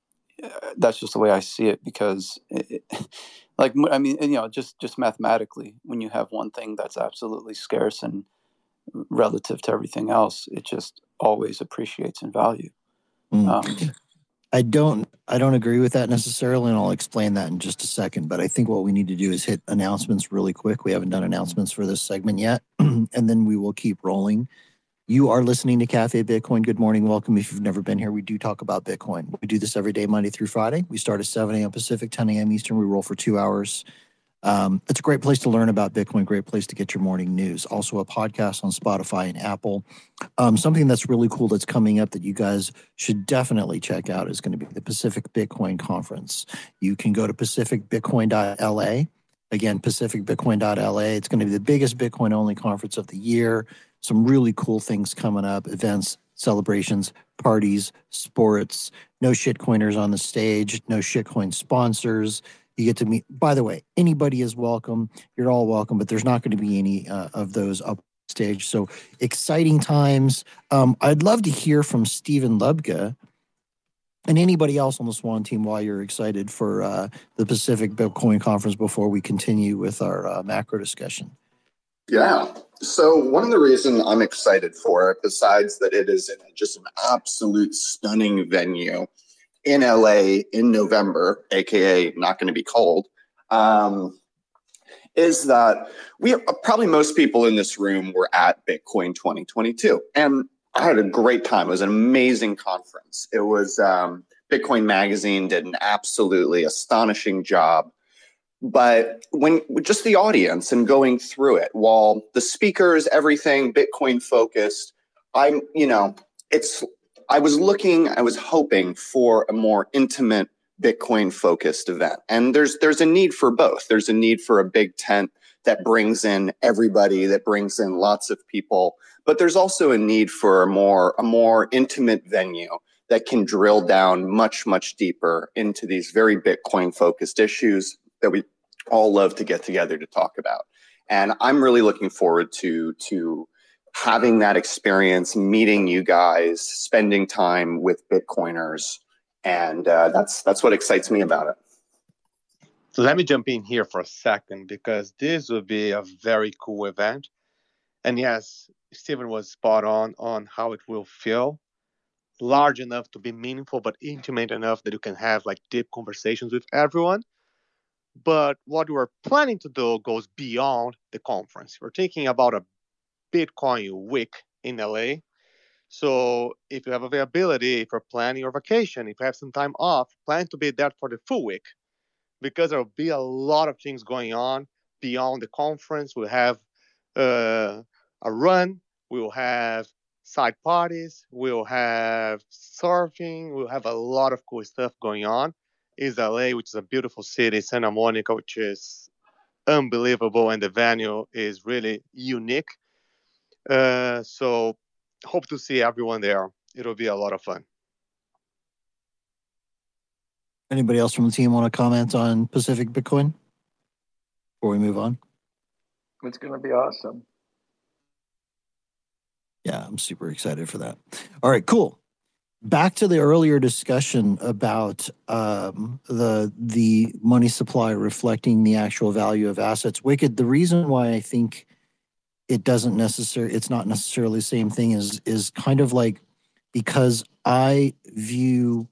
that's just the way I see it because, it, like, I mean, you know, just just mathematically, when you have one thing that's absolutely scarce and relative to everything else, it just always appreciates in value. Mm. Um, I don't I don't agree with that necessarily, and I'll explain that in just a second. But I think what we need to do is hit announcements really quick. We haven't done announcements for this segment yet, and then we will keep rolling. You are listening to Cafe Bitcoin. Good morning. Welcome. If you've never been here, we do talk about Bitcoin. We do this every day, Monday through Friday. We start at 7 a.m. Pacific, 10 a.m. Eastern. We roll for two hours. Um, it's a great place to learn about Bitcoin, great place to get your morning news. Also, a podcast on Spotify and Apple. Um, something that's really cool that's coming up that you guys should definitely check out is going to be the Pacific Bitcoin Conference. You can go to pacificbitcoin.la. Again, pacificbitcoin.la. It's going to be the biggest Bitcoin only conference of the year. Some really cool things coming up, events, celebrations, parties, sports. No shitcoiners on the stage, no shitcoin sponsors you get to meet, by the way, anybody is welcome. You're all welcome, but there's not going to be any uh, of those up stage. So exciting times. Um, I'd love to hear from Steven Lubka and anybody else on the Swan team while you're excited for uh, the Pacific Bitcoin Conference before we continue with our uh, macro discussion. Yeah. So one of the reasons I'm excited for it, besides that it is in just an absolute stunning venue, in LA in November, aka not going to be cold, um, is that we probably most people in this room were at Bitcoin 2022, and I had a great time. It was an amazing conference. It was um, Bitcoin Magazine did an absolutely astonishing job. But when just the audience and going through it, while the speakers, everything Bitcoin focused, I'm, you know, it's I was looking, I was hoping for a more intimate Bitcoin focused event. And there's there's a need for both. There's a need for a big tent that brings in everybody, that brings in lots of people, but there's also a need for a more a more intimate venue that can drill down much much deeper into these very Bitcoin focused issues that we all love to get together to talk about. And I'm really looking forward to to having that experience, meeting you guys, spending time with Bitcoiners, and uh, that's that's what excites me about it. So let me jump in here for a second because this will be a very cool event. And yes, Steven was spot on on how it will feel large enough to be meaningful, but intimate enough that you can have like deep conversations with everyone. But what we're planning to do goes beyond the conference. We're thinking about a Bitcoin week in LA. So if you have availability, if you're planning your vacation, if you have some time off, plan to be there for the full week because there will be a lot of things going on beyond the conference. We'll have uh, a run, we will have side parties, we'll have surfing, we'll have a lot of cool stuff going on. Is LA, which is a beautiful city, Santa Monica, which is unbelievable, and the venue is really unique. Uh, so, hope to see everyone there. It'll be a lot of fun. Anybody else from the team want to comment on Pacific Bitcoin before we move on? It's going to be awesome. Yeah, I'm super excited for that. All right, cool. Back to the earlier discussion about um, the the money supply reflecting the actual value of assets. Wicked. The reason why I think it doesn't necessarily it's not necessarily the same thing is is kind of like because I view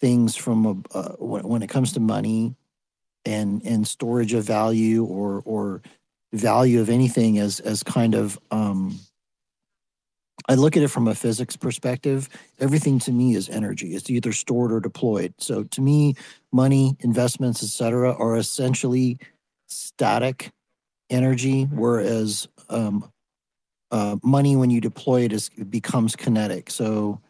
things from a, uh, when, when it comes to money and and storage of value or or value of anything as as kind of um, I look at it from a physics perspective. Everything to me is energy. It's either stored or deployed. So to me, money, investments, etc., are essentially static energy, whereas um, uh, money, when you deploy it, is it becomes kinetic. So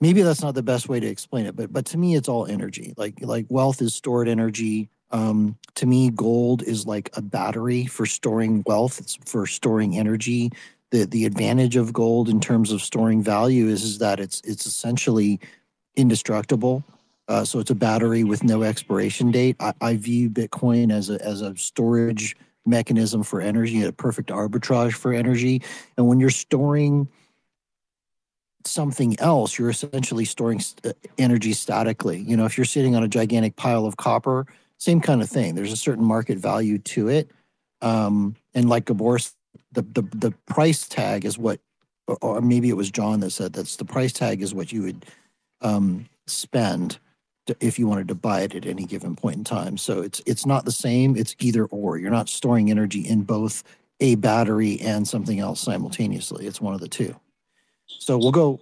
maybe that's not the best way to explain it, but but to me, it's all energy. Like like wealth is stored energy. Um, to me, gold is like a battery for storing wealth. It's for storing energy the the advantage of gold in terms of storing value is is that it's it's essentially indestructible. Uh, so it's a battery with no expiration date. I, I view Bitcoin as a as a storage mechanism for energy, a perfect arbitrage for energy. And when you're storing something else, you're essentially storing st- uh, energy statically. You know, if you're sitting on a gigantic pile of copper, same kind of thing. There's a certain market value to it. Um, and like Gabor the the the price tag is what, or maybe it was John that said that's the price tag is what you would um, spend to, if you wanted to buy it at any given point in time. So it's it's not the same. It's either or. You're not storing energy in both a battery and something else simultaneously. It's one of the two. So we'll go.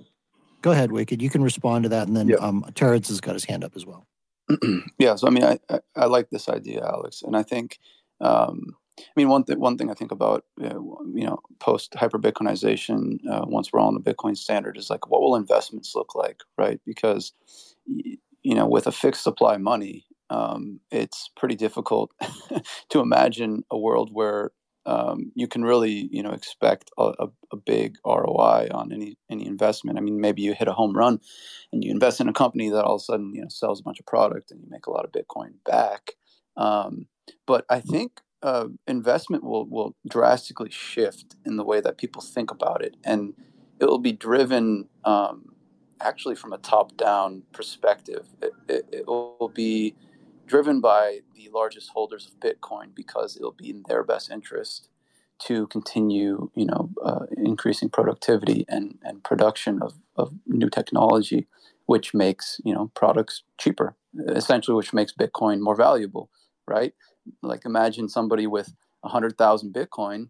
Go ahead, Wicked. You can respond to that, and then yep. um, Terrence has got his hand up as well. yeah. So I mean, I, I, I like this idea, Alex, and I think um, I mean, one thing one thing I think about uh, you know post hyper Bitcoinization, uh, once we're all on the Bitcoin standard, is like what will investments look like, right? Because you know, with a fixed supply money, um, it's pretty difficult to imagine a world where um, you can really you know expect a, a, a, big ROI on any any investment. I mean, maybe you hit a home run and you invest in a company that all of a sudden you know sells a bunch of product and you make a lot of Bitcoin back. Um, but I think uh, investment will will drastically shift in the way that people think about it, and it will be driven um, actually from a top down perspective. It, it, it, will be driven by the largest holders of Bitcoin because it'll be in their best interest to continue, you know, uh, increasing productivity and, and production of, of new technology, which makes you know products cheaper, essentially, which makes Bitcoin more valuable, right? like imagine somebody with 100,000 Bitcoin,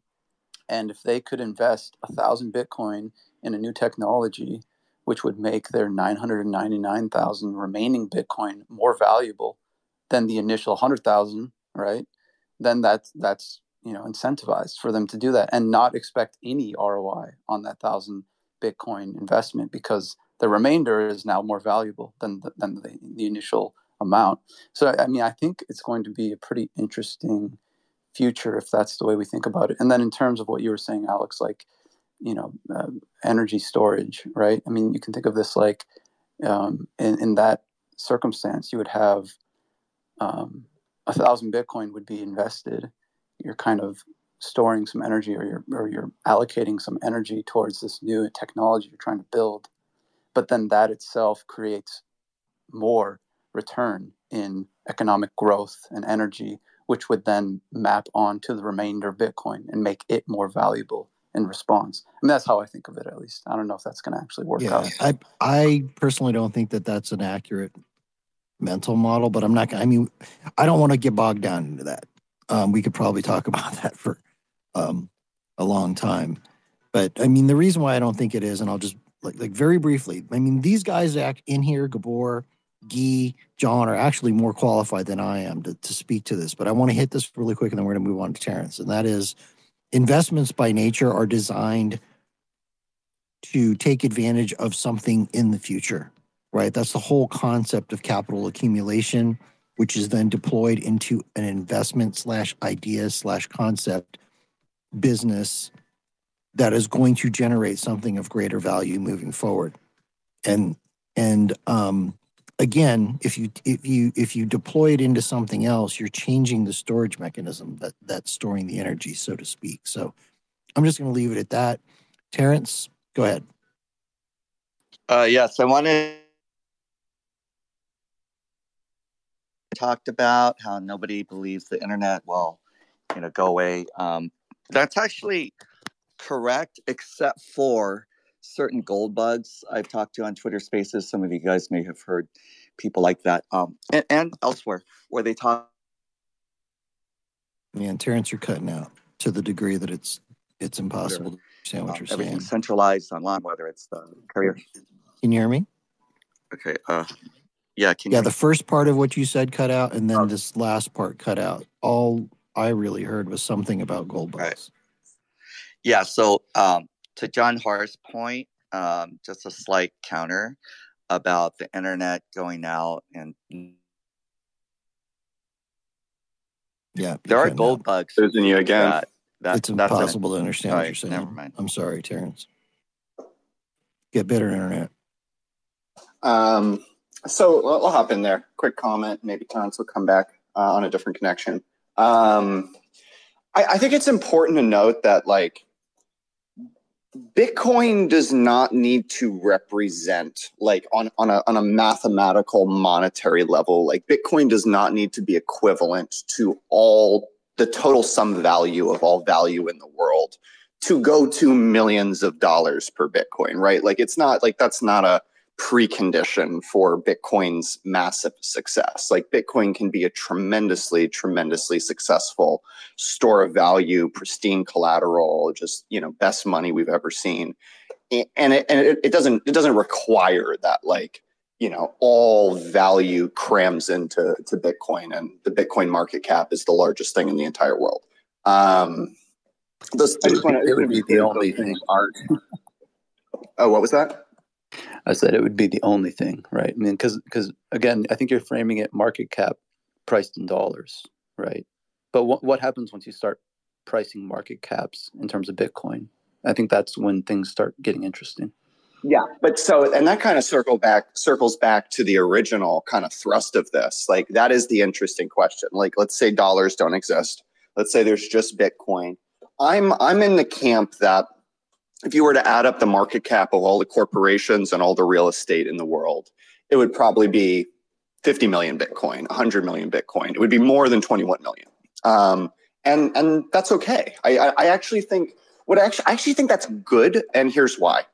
and if they could invest 1,000 Bitcoin in a new technology, which would make their 999,000 remaining Bitcoin more valuable than the initial 100,000, right? Then that's that's you know incentivized for them to do that and not expect any ROI on that thousand Bitcoin investment because the remainder is now more valuable than the, than the, the initial amount. So, I mean, I think it's going to be a pretty interesting future if that's the way we think about it. And then, in terms of what you were saying, Alex, like, you know, uh, energy storage, right? I mean, you can think of this like um, in, in that circumstance, you would have um, a thousand Bitcoin would be invested. You're kind of storing some energy or you're, or you're allocating some energy towards this new technology you're trying to build but then that itself creates more return in economic growth and energy, which would then map onto the remainder of Bitcoin and make it more valuable in response. And that's how I think of it, at least. I don't know if that's going to actually work yeah, out. I I personally don't think that that's an accurate mental model, but I'm not. I mean, I don't want to get bogged down into that. Um, we could probably talk about that for um, a long time. But I mean, the reason why I don't think it is, and I'll just like like very briefly. I mean, these guys act in here, Gabor, Guy, John are actually more qualified than I am to, to speak to this. But I want to hit this really quick, and then we're going to move on to Terrence. And that is, investments by nature are designed to take advantage of something in the future, right? That's the whole concept of capital accumulation, which is then deployed into an investment slash idea slash concept business that is going to generate something of greater value moving forward. And and um, again, if you if you if you deploy it into something else, you're changing the storage mechanism that that's storing the energy, so to speak. So I'm just going to leave it at that. Terrence, go ahead. Uh, yes, I wanted talked about how nobody believes the internet will, you know, go away. Um, that's actually correct, except for certain gold bugs I've talked to on Twitter Spaces. Some of you guys may have heard people like that, um, and, and elsewhere where they talk. Man, Terrence, you're cutting out to the degree that it's it's impossible to understand what um, you're everything saying. centralized online, whether it's the carrier. Can you hear me? Okay. Uh, yeah. Can Yeah, the first part of what you said cut out, and then this last part cut out. All I really heard was something about gold bugs. Yeah. So um, to John Haar's point, um, just a slight counter about the internet going out and Yeah, there are gold out. bugs. Losing you again. That, that, it's that's an- impossible to understand what you're saying. Never mind. I'm sorry, Terrence. Get better internet. Um, so we'll, I'll hop in there. Quick comment. Maybe Terrence will come back uh, on a different connection. Um, I, I think it's important to note that like Bitcoin does not need to represent like on, on a on a mathematical monetary level, like Bitcoin does not need to be equivalent to all the total sum value of all value in the world to go to millions of dollars per Bitcoin, right? Like it's not like that's not a precondition for Bitcoin's massive success. Like Bitcoin can be a tremendously, tremendously successful store of value, pristine collateral, just you know, best money we've ever seen. And it and it, it doesn't it doesn't require that like you know all value crams into to Bitcoin, and the Bitcoin market cap is the largest thing in the entire world. Um, those, I It would, wanna, it would be the only thing. Art. Oh, what was that? I said it would be the only thing, right? I mean, because because again, I think you're framing it market cap priced in dollars, right? But what what happens once you start pricing market caps in terms of Bitcoin? I think that's when things start getting interesting. Yeah, but so and that kind of circle back circles back to the original kind of thrust of this. Like that is the interesting question. Like let's say dollars don't exist. Let's say there's just Bitcoin. I'm I'm in the camp that if you were to add up the market cap of all the corporations and all the real estate in the world, it would probably be 50 million Bitcoin, 100 million Bitcoin. It would be more than 21 million. Um, and and that's okay. I, I, I actually think what I actually I actually think that's good, and here's why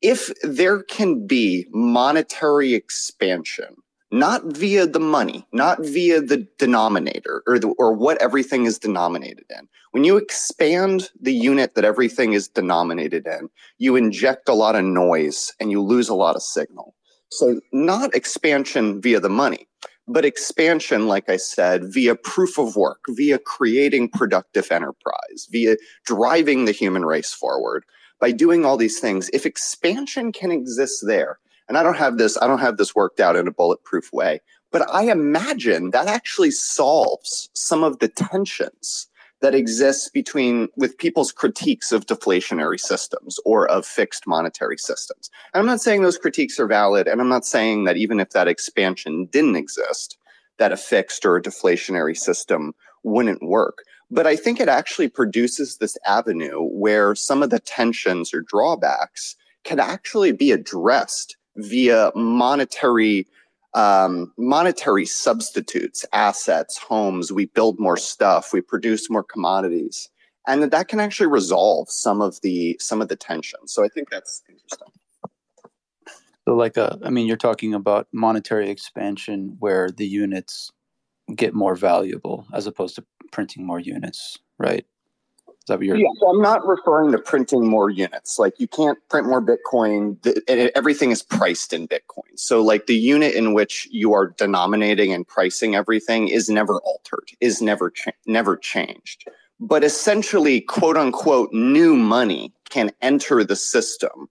if there can be monetary expansion, not via the money, not via the denominator or the, or what everything is denominated in, when you expand the unit that everything is denominated in, you inject a lot of noise and you lose a lot of signal. So not expansion via the money, but expansion, like I said, via proof of work, via creating productive enterprise, via driving the human race forward by doing all these things if expansion can exist there and i don't have this i don't have this worked out in a bulletproof way but i imagine that actually solves some of the tensions that exists between with people's critiques of deflationary systems or of fixed monetary systems. And i'm not saying those critiques are valid and i'm not saying that even if that expansion didn't exist that a fixed or a deflationary system wouldn't work. But I think it actually produces this avenue where some of the tensions or drawbacks can actually be addressed via monetary um, monetary substitutes, assets, homes. We build more stuff. We produce more commodities, and that, can actually resolve some of the some of the tension. So I think that's interesting. So, like, a, I mean, you're talking about monetary expansion where the units get more valuable as opposed to printing more units, right? Is that what you're? Yeah, so I'm not referring to printing more units. Like, you can't print more Bitcoin. everything is priced in Bitcoin. So, like, the unit in which you are denominating and pricing everything is never altered, is never cha- never changed. But essentially, quote unquote, new money can enter the system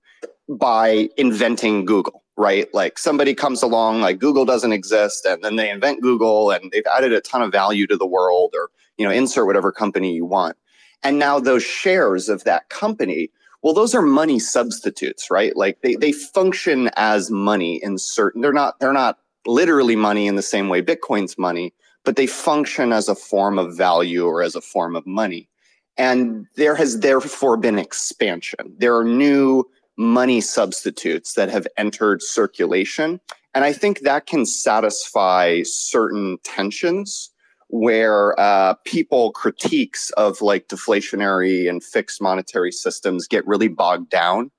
by inventing Google, right? Like somebody comes along, like Google doesn't exist, and then they invent Google and they've added a ton of value to the world, or you know, insert whatever company you want. And now those shares of that company, well, those are money substitutes, right? Like they they function as money in certain they're not they're not literally money in the same way Bitcoin's money, but they function as a form of value or as a form of money. And there has therefore been expansion. There are new money substitutes that have entered circulation. And I think that can satisfy certain tensions where uh, people critiques of like deflationary and fixed monetary systems get really bogged down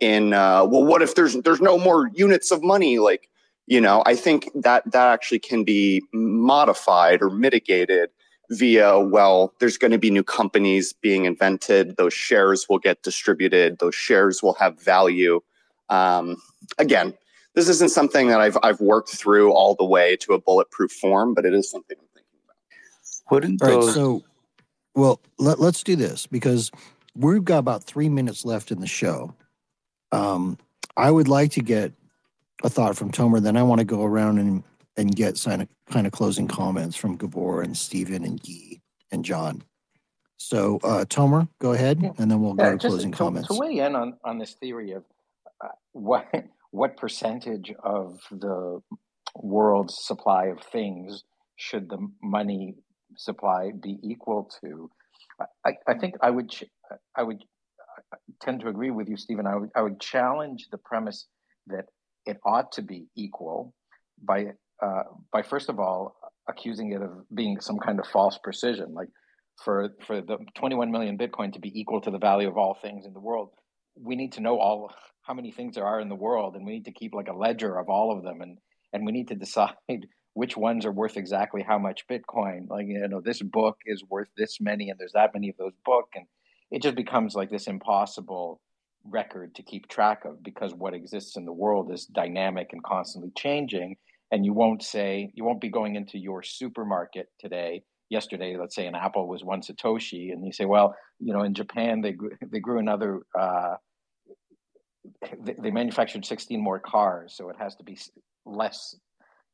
in uh, well what if there's there's no more units of money? Like you know i think that that actually can be modified or mitigated via well there's going to be new companies being invented. Those shares will get distributed. Those shares will have value. Um, again this isn't something that I've, I've worked through all the way to a bulletproof form but it is something Wouldn't all right those... so well let, let's do this because we've got about three minutes left in the show um, i would like to get a thought from tomer then i want to go around and and get kind of kind of closing comments from Gabor and Steven and Guy and John. So, uh, Tomer, go ahead, yeah. and then we'll yeah, go to closing to, comments. To weigh in on, on this theory of uh, what what percentage of the world's supply of things should the money supply be equal to? I, I think I would I would tend to agree with you, Steven. I would I would challenge the premise that it ought to be equal by uh, by first of all accusing it of being some kind of false precision, like for for the 21 million Bitcoin to be equal to the value of all things in the world, we need to know all how many things there are in the world, and we need to keep like a ledger of all of them, and and we need to decide which ones are worth exactly how much Bitcoin. Like you know, this book is worth this many, and there's that many of those book, and it just becomes like this impossible record to keep track of because what exists in the world is dynamic and constantly changing and you won't say you won't be going into your supermarket today yesterday let's say an apple was one satoshi and you say well you know in japan they grew, they grew another uh, they, they manufactured 16 more cars so it has to be less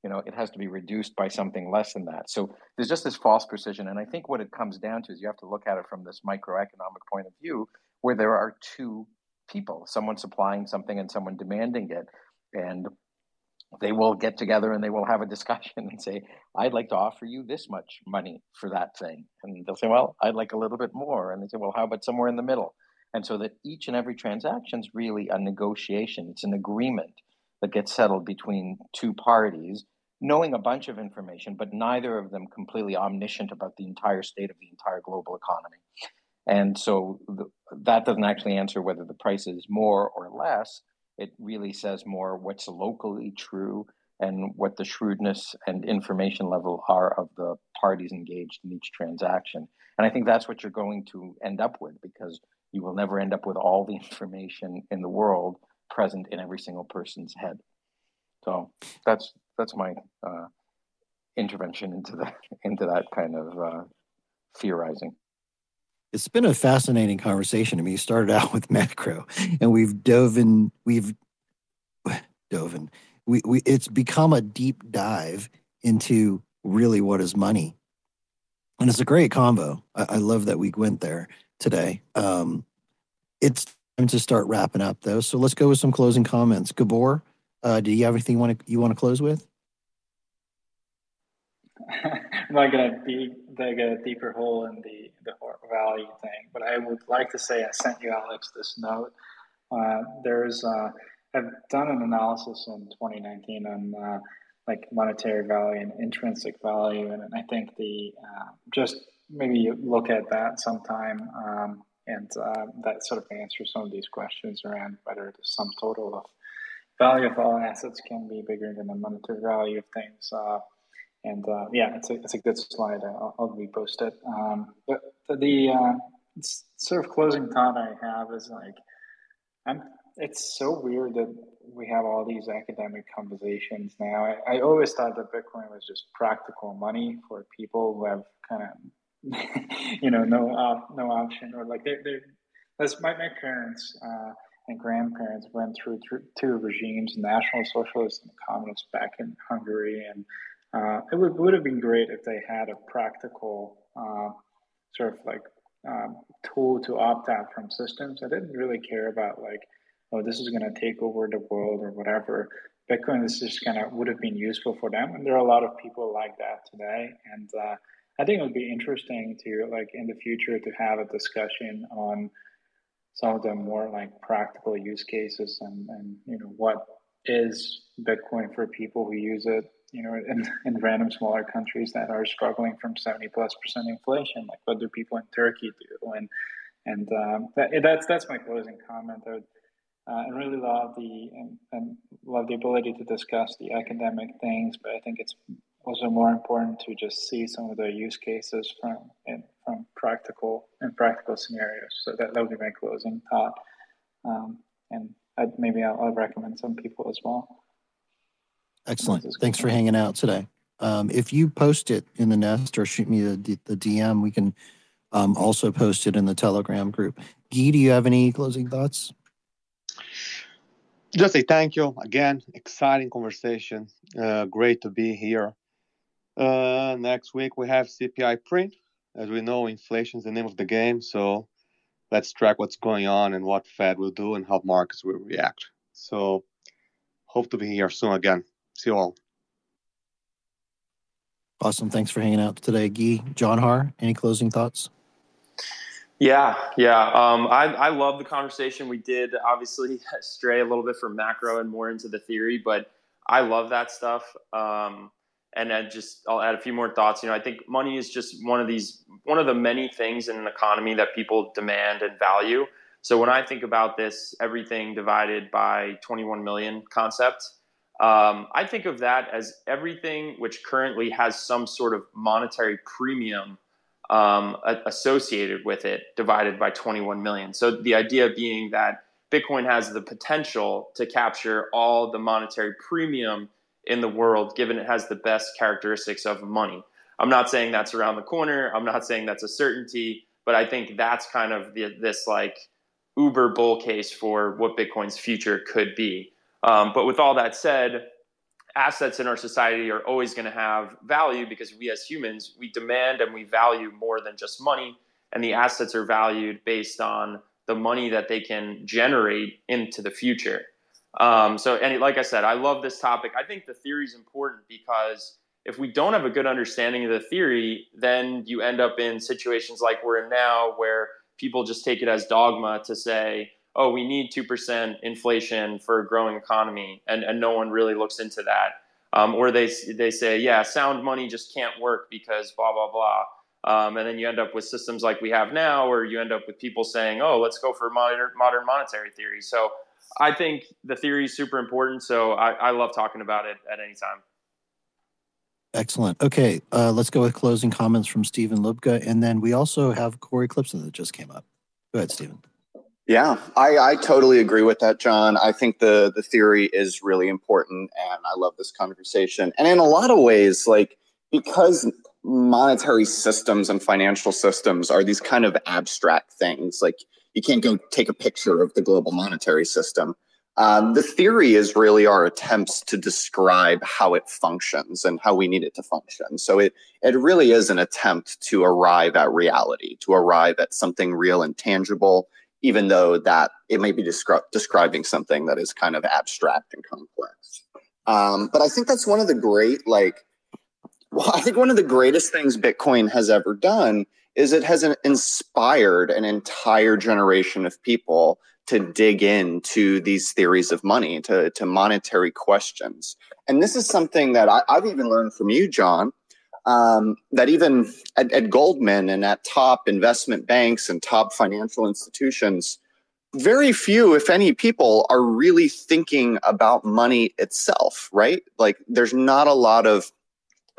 you know it has to be reduced by something less than that so there's just this false precision and i think what it comes down to is you have to look at it from this microeconomic point of view where there are two people someone supplying something and someone demanding it and they will get together and they will have a discussion and say, I'd like to offer you this much money for that thing. And they'll say, Well, I'd like a little bit more. And they say, Well, how about somewhere in the middle? And so that each and every transaction is really a negotiation, it's an agreement that gets settled between two parties, knowing a bunch of information, but neither of them completely omniscient about the entire state of the entire global economy. And so that doesn't actually answer whether the price is more or less it really says more what's locally true and what the shrewdness and information level are of the parties engaged in each transaction. And I think that's what you're going to end up with because you will never end up with all the information in the world present in every single person's head. So that's that's my uh, intervention into that into that kind of uh, theorizing it's been a fascinating conversation. I mean, you started out with macro, and we've dove in. We've dove in. We, we it's become a deep dive into really what is money, and it's a great combo. I, I love that we went there today. Um, it's time to start wrapping up though, so let's go with some closing comments. Gabor, uh, do you have anything you want to you want to close with? I'm not gonna dig, dig a deeper hole in the the value thing, but I would like to say I sent you Alex this note. Uh, there's uh, I've done an analysis in 2019 on uh, like monetary value and intrinsic value, and I think the uh, just maybe look at that sometime, um, and uh, that sort of answers some of these questions around whether the sum total of value of all assets can be bigger than the monetary value of things. Uh, and uh, yeah, it's a, it's a good slide. I'll, I'll repost it. Um, but the uh, sort of closing thought I have is like, I'm, it's so weird that we have all these academic conversations now. I, I always thought that Bitcoin was just practical money for people who have kind of, you know, no no option or like they're, they're my, my parents uh, and grandparents went through, two regimes, national socialist and communist back in Hungary. And uh, it would, would have been great if they had a practical uh, sort of like um, tool to opt out from systems. I didn't really care about like, oh, this is going to take over the world or whatever. Bitcoin is just kind of would have been useful for them, and there are a lot of people like that today. And uh, I think it would be interesting to like in the future to have a discussion on some of the more like practical use cases and and you know what is Bitcoin for people who use it you know, in, in random smaller countries that are struggling from 70 plus percent inflation, like what do people in Turkey do? And and um, that, that's that's my closing comment. I would uh, and really love the and, and love the ability to discuss the academic things, but I think it's also more important to just see some of the use cases from in, from practical and practical scenarios. So that, that would be my closing thought. Um, and I'd, maybe I'll, I'll recommend some people as well. Excellent. Thanks for hanging out today. Um, if you post it in the nest or shoot me the, the DM, we can um, also post it in the Telegram group. Guy, do you have any closing thoughts? Just say thank you again. Exciting conversation. Uh, great to be here. Uh, next week we have CPI print. As we know, inflation is the name of the game. So let's track what's going on and what Fed will do and how markets will react. So hope to be here soon again. See you all. Awesome. Thanks for hanging out today, Guy. John Haar, any closing thoughts? Yeah, yeah. Um, I, I love the conversation. We did obviously stray a little bit from macro and more into the theory, but I love that stuff. Um, and then just I'll add a few more thoughts. You know, I think money is just one of these one of the many things in an economy that people demand and value. So when I think about this everything divided by 21 million concept, um, I think of that as everything which currently has some sort of monetary premium um, associated with it divided by 21 million. So the idea being that Bitcoin has the potential to capture all the monetary premium in the world, given it has the best characteristics of money. I'm not saying that's around the corner. I'm not saying that's a certainty, but I think that's kind of the, this like uber bull case for what Bitcoin's future could be. Um, but with all that said, assets in our society are always going to have value because we as humans, we demand and we value more than just money. And the assets are valued based on the money that they can generate into the future. Um, so, and like I said, I love this topic. I think the theory is important because if we don't have a good understanding of the theory, then you end up in situations like we're in now where people just take it as dogma to say, oh, we need 2% inflation for a growing economy, and, and no one really looks into that. Um, or they, they say, yeah, sound money just can't work because blah, blah, blah. Um, and then you end up with systems like we have now, or you end up with people saying, oh, let's go for modern, modern monetary theory. So I think the theory is super important. So I, I love talking about it at any time. Excellent. Okay, uh, let's go with closing comments from Steven Lubka. And then we also have Cory Klippsten that just came up. Go ahead, Steven. Yeah, I, I totally agree with that, John. I think the the theory is really important, and I love this conversation. And in a lot of ways, like because monetary systems and financial systems are these kind of abstract things, like you can't go take a picture of the global monetary system. Um, the theory is really our attempts to describe how it functions and how we need it to function. So it it really is an attempt to arrive at reality, to arrive at something real and tangible even though that it may be descri- describing something that is kind of abstract and complex. Um, but I think that's one of the great, like, well, I think one of the greatest things Bitcoin has ever done is it has inspired an entire generation of people to dig into these theories of money, to, to monetary questions. And this is something that I, have even learned from you, John, um, that even at, at Goldman and at top investment banks and top financial institutions, very few, if any, people are really thinking about money itself, right? Like there's not a lot of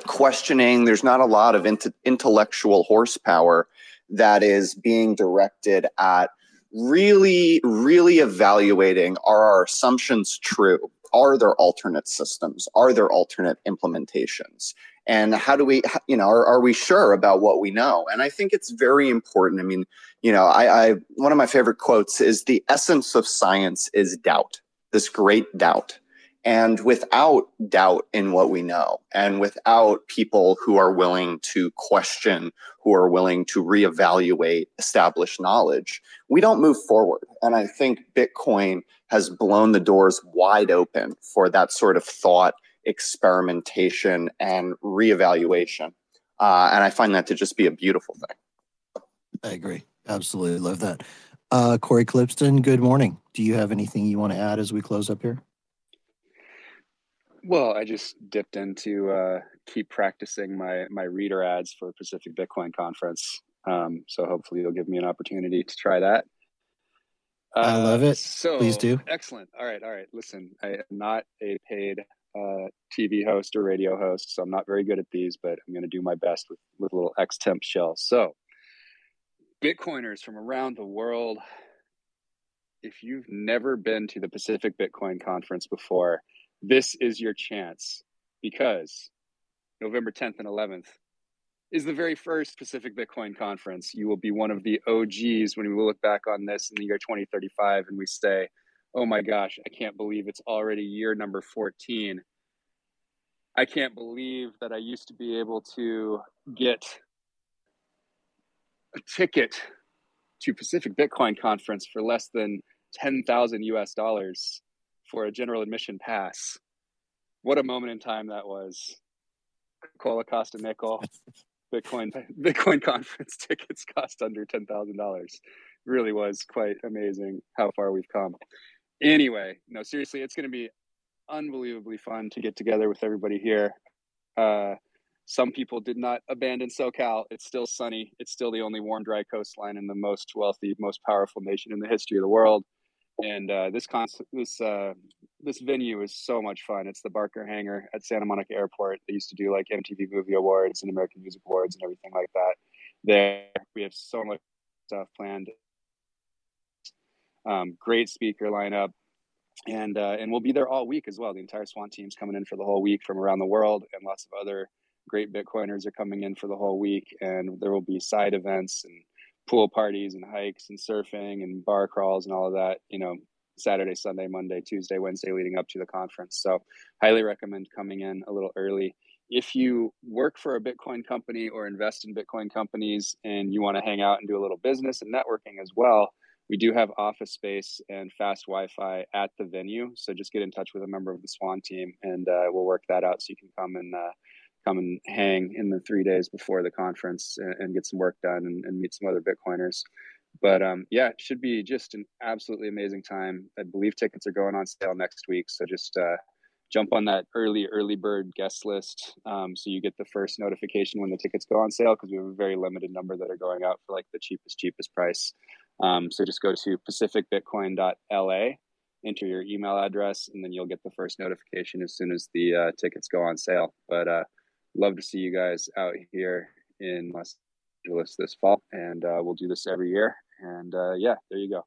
questioning, there's not a lot of int- intellectual horsepower that is being directed at really, really evaluating are our assumptions true? Are there alternate systems? Are there alternate implementations? And how do we, you know, are, are we sure about what we know? And I think it's very important. I mean, you know, I, I one of my favorite quotes is the essence of science is doubt, this great doubt. And without doubt in what we know, and without people who are willing to question, who are willing to reevaluate established knowledge, we don't move forward. And I think Bitcoin has blown the doors wide open for that sort of thought, experimentation, and reevaluation. Uh, and I find that to just be a beautiful thing. I agree. Absolutely. Love that. Uh, Cory Klippsten, good morning. Do you have anything you want to add as we close up here? Well, I just dipped into uh, keep practicing my my reader ads for Pacific Bitcoin Conference. Um, so hopefully you'll give me an opportunity to try that. Uh, I love it. So please do. Excellent. All right. All right. Listen, I am not a paid uh, TV host or radio host, so I'm not very good at these, but I'm going to do my best with with a little X temp shell. So, Bitcoiners from around the world, if you've never been to the Pacific Bitcoin Conference before this is your chance because November 10th and 11th is the very first Pacific Bitcoin conference. You will be one of the OGs when we look back on this in the year 2035 and we say, oh my gosh, I can't believe it's already year number 14. I can't believe that I used to be able to get a ticket to Pacific Bitcoin conference for less than 10,000 US dollars for a general admission pass. What a moment in time that was. Cola cost a nickel. Bitcoin Bitcoin conference tickets cost under ten thousand dollars. Really was quite amazing how far we've come. Anyway, no, seriously, it's going to be unbelievably fun to get together with everybody here. Uh, some people did not abandon SoCal. It's still sunny. It's still the only warm, dry coastline in the most wealthy, most powerful nation in the history of the world and uh, this con- this uh, this venue is so much fun. It's the Barker Hangar at Santa Monica Airport. They used to do like MTV Movie Awards and American Music Awards and everything like that. There, we have so much stuff planned. Um, great speaker lineup, and uh, and we'll be there all week as well. The entire Swan team's coming in for the whole week from around the world, and lots of other great Bitcoiners are coming in for the whole week. And there will be side events and pool parties and hikes and surfing and bar crawls and all of that, you know, Saturday, Sunday, Monday, Tuesday, Wednesday leading up to the conference. So, highly recommend coming in a little early. If you work for a Bitcoin company or invest in Bitcoin companies and you want to hang out and do a little business and networking as well, we do have office space and fast Wi-Fi at the venue. So just get in touch with a member of the Swan team, and uh, we'll work that out so you can come and uh, come and hang in the three days before the conference and, and get some work done and, and, meet some other Bitcoiners. But um, yeah, it should be just an absolutely amazing time. I believe tickets are going on sale next week, so just uh, jump on that early early bird guest list um, so you get the first notification when the tickets go on sale because we have a very limited number that are going out for like the cheapest cheapest price. Um, so just go to pacificbitcoin.la enter your email address and then you'll get the first notification as soon as the uh, tickets go on sale. But uh, love to see you guys out here in Los Angeles this fall, and uh, we'll do this every year. And uh, yeah, there you go.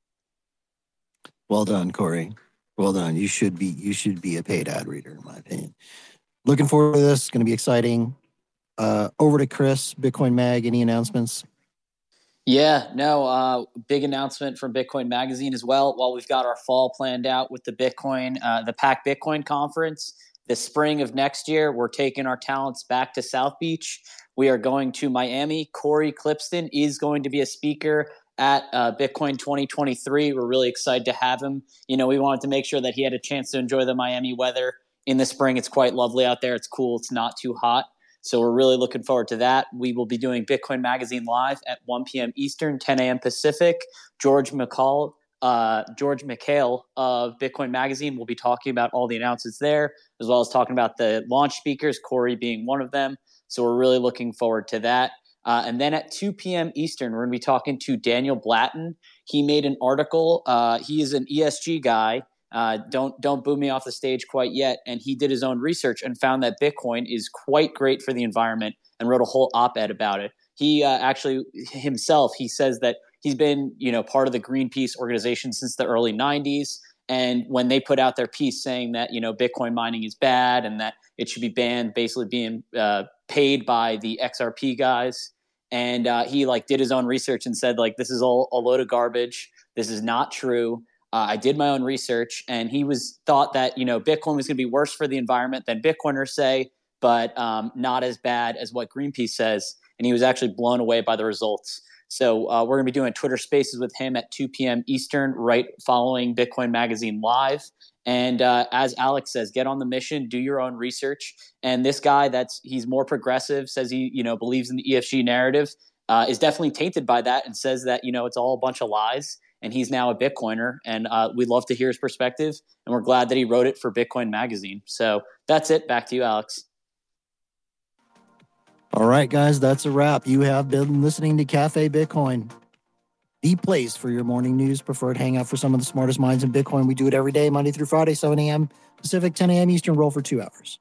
Well done, Cory. Well done. You should be you should be a paid ad reader, in my opinion. Looking forward to this. It's going to be exciting. Uh, over to Chris, Bitcoin Mag. Any announcements? Yeah, no, uh, big announcement from Bitcoin Magazine as well. While we've got our fall planned out with the Bitcoin, uh, the Pack Bitcoin conference, the spring of next year, we're taking our talents back to South Beach. We are going to Miami. Cory Klippsten is going to be a speaker at uh, Bitcoin 2023. We're really excited to have him. You know, we wanted to make sure that he had a chance to enjoy the Miami weather in the spring. It's quite lovely out there. It's cool. It's not too hot. So we're really looking forward to that. We will be doing Bitcoin Magazine live at 1 p.m. Eastern, 10 a.m. Pacific. George McCall, uh, George Mekhail of Bitcoin Magazine will be talking about all the announcements there, as well as talking about the launch speakers, Cory being one of them. So we're really looking forward to that. Uh, and then at 2 p.m. Eastern, we're going to be talking to Daniel Batten. He made an article. Uh, he is an ESG guy. Uh, don't don't boo me off the stage quite yet. And he did his own research and found that Bitcoin is quite great for the environment and wrote a whole op-ed about it. He uh, actually himself he says that he's been you know part of the Greenpeace organization since the early 90s. And when they put out their piece saying that you know Bitcoin mining is bad and that it should be banned, basically being uh, paid by the XRP guys, and uh, he like did his own research and said like this is all a load of garbage. This is not true. Uh, I did my own research, and he was thought that you know Bitcoin was going to be worse for the environment than Bitcoiners say, but um, not as bad as what Greenpeace says. And he was actually blown away by the results. So uh, we're going to be doing Twitter Spaces with him at 2 p.m. Eastern, right following Bitcoin Magazine live. And uh, as Alex says, get on the mission, do your own research. And this guy, that's he's more progressive, says he you know believes in the ESG narrative, uh, is definitely tainted by that, and says that you know it's all a bunch of lies. And he's now a Bitcoiner, and uh, we'd love to hear his perspective. And we're glad that he wrote it for Bitcoin Magazine. So that's it. Back to you, Alex. All right, guys, that's a wrap. You have been listening to Cafe Bitcoin, the place for your morning news, preferred hangout for some of the smartest minds in Bitcoin. We do it every day, Monday through Friday, 7 a.m. Pacific, 10 a.m. Eastern, roll for two hours.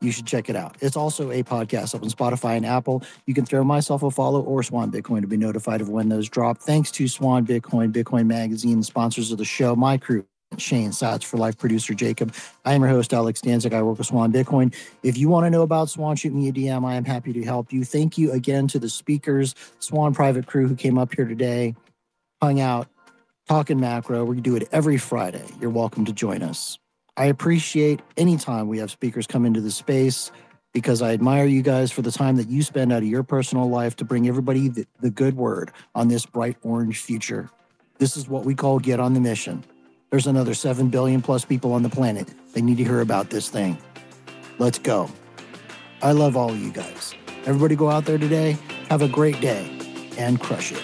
You should check it out. It's also a podcast up on Spotify and Apple. You can throw myself a follow or Swan Bitcoin to be notified of when those drop. Thanks to Swan Bitcoin, Bitcoin Magazine, sponsors of the show, my crew, Shane Satz for life producer Jacob. I am your host, Alex Stanczyk. I work with Swan Bitcoin. If you want to know about Swan, shoot me a DM. I am happy to help you. Thank you again to the speakers, Swan Private Crew, who came up here today, hung out, talking macro. We do it every Friday. You're welcome to join us. I appreciate anytime we have speakers come into the space because I admire you guys for the time that you spend out of your personal life to bring everybody the, the good word on this bright orange future. This is what we call get on the mission. There's another 7 billion plus people on the planet. They need to hear about this thing. Let's go. I love all of you guys. Everybody go out there today, have a great day, and crush it.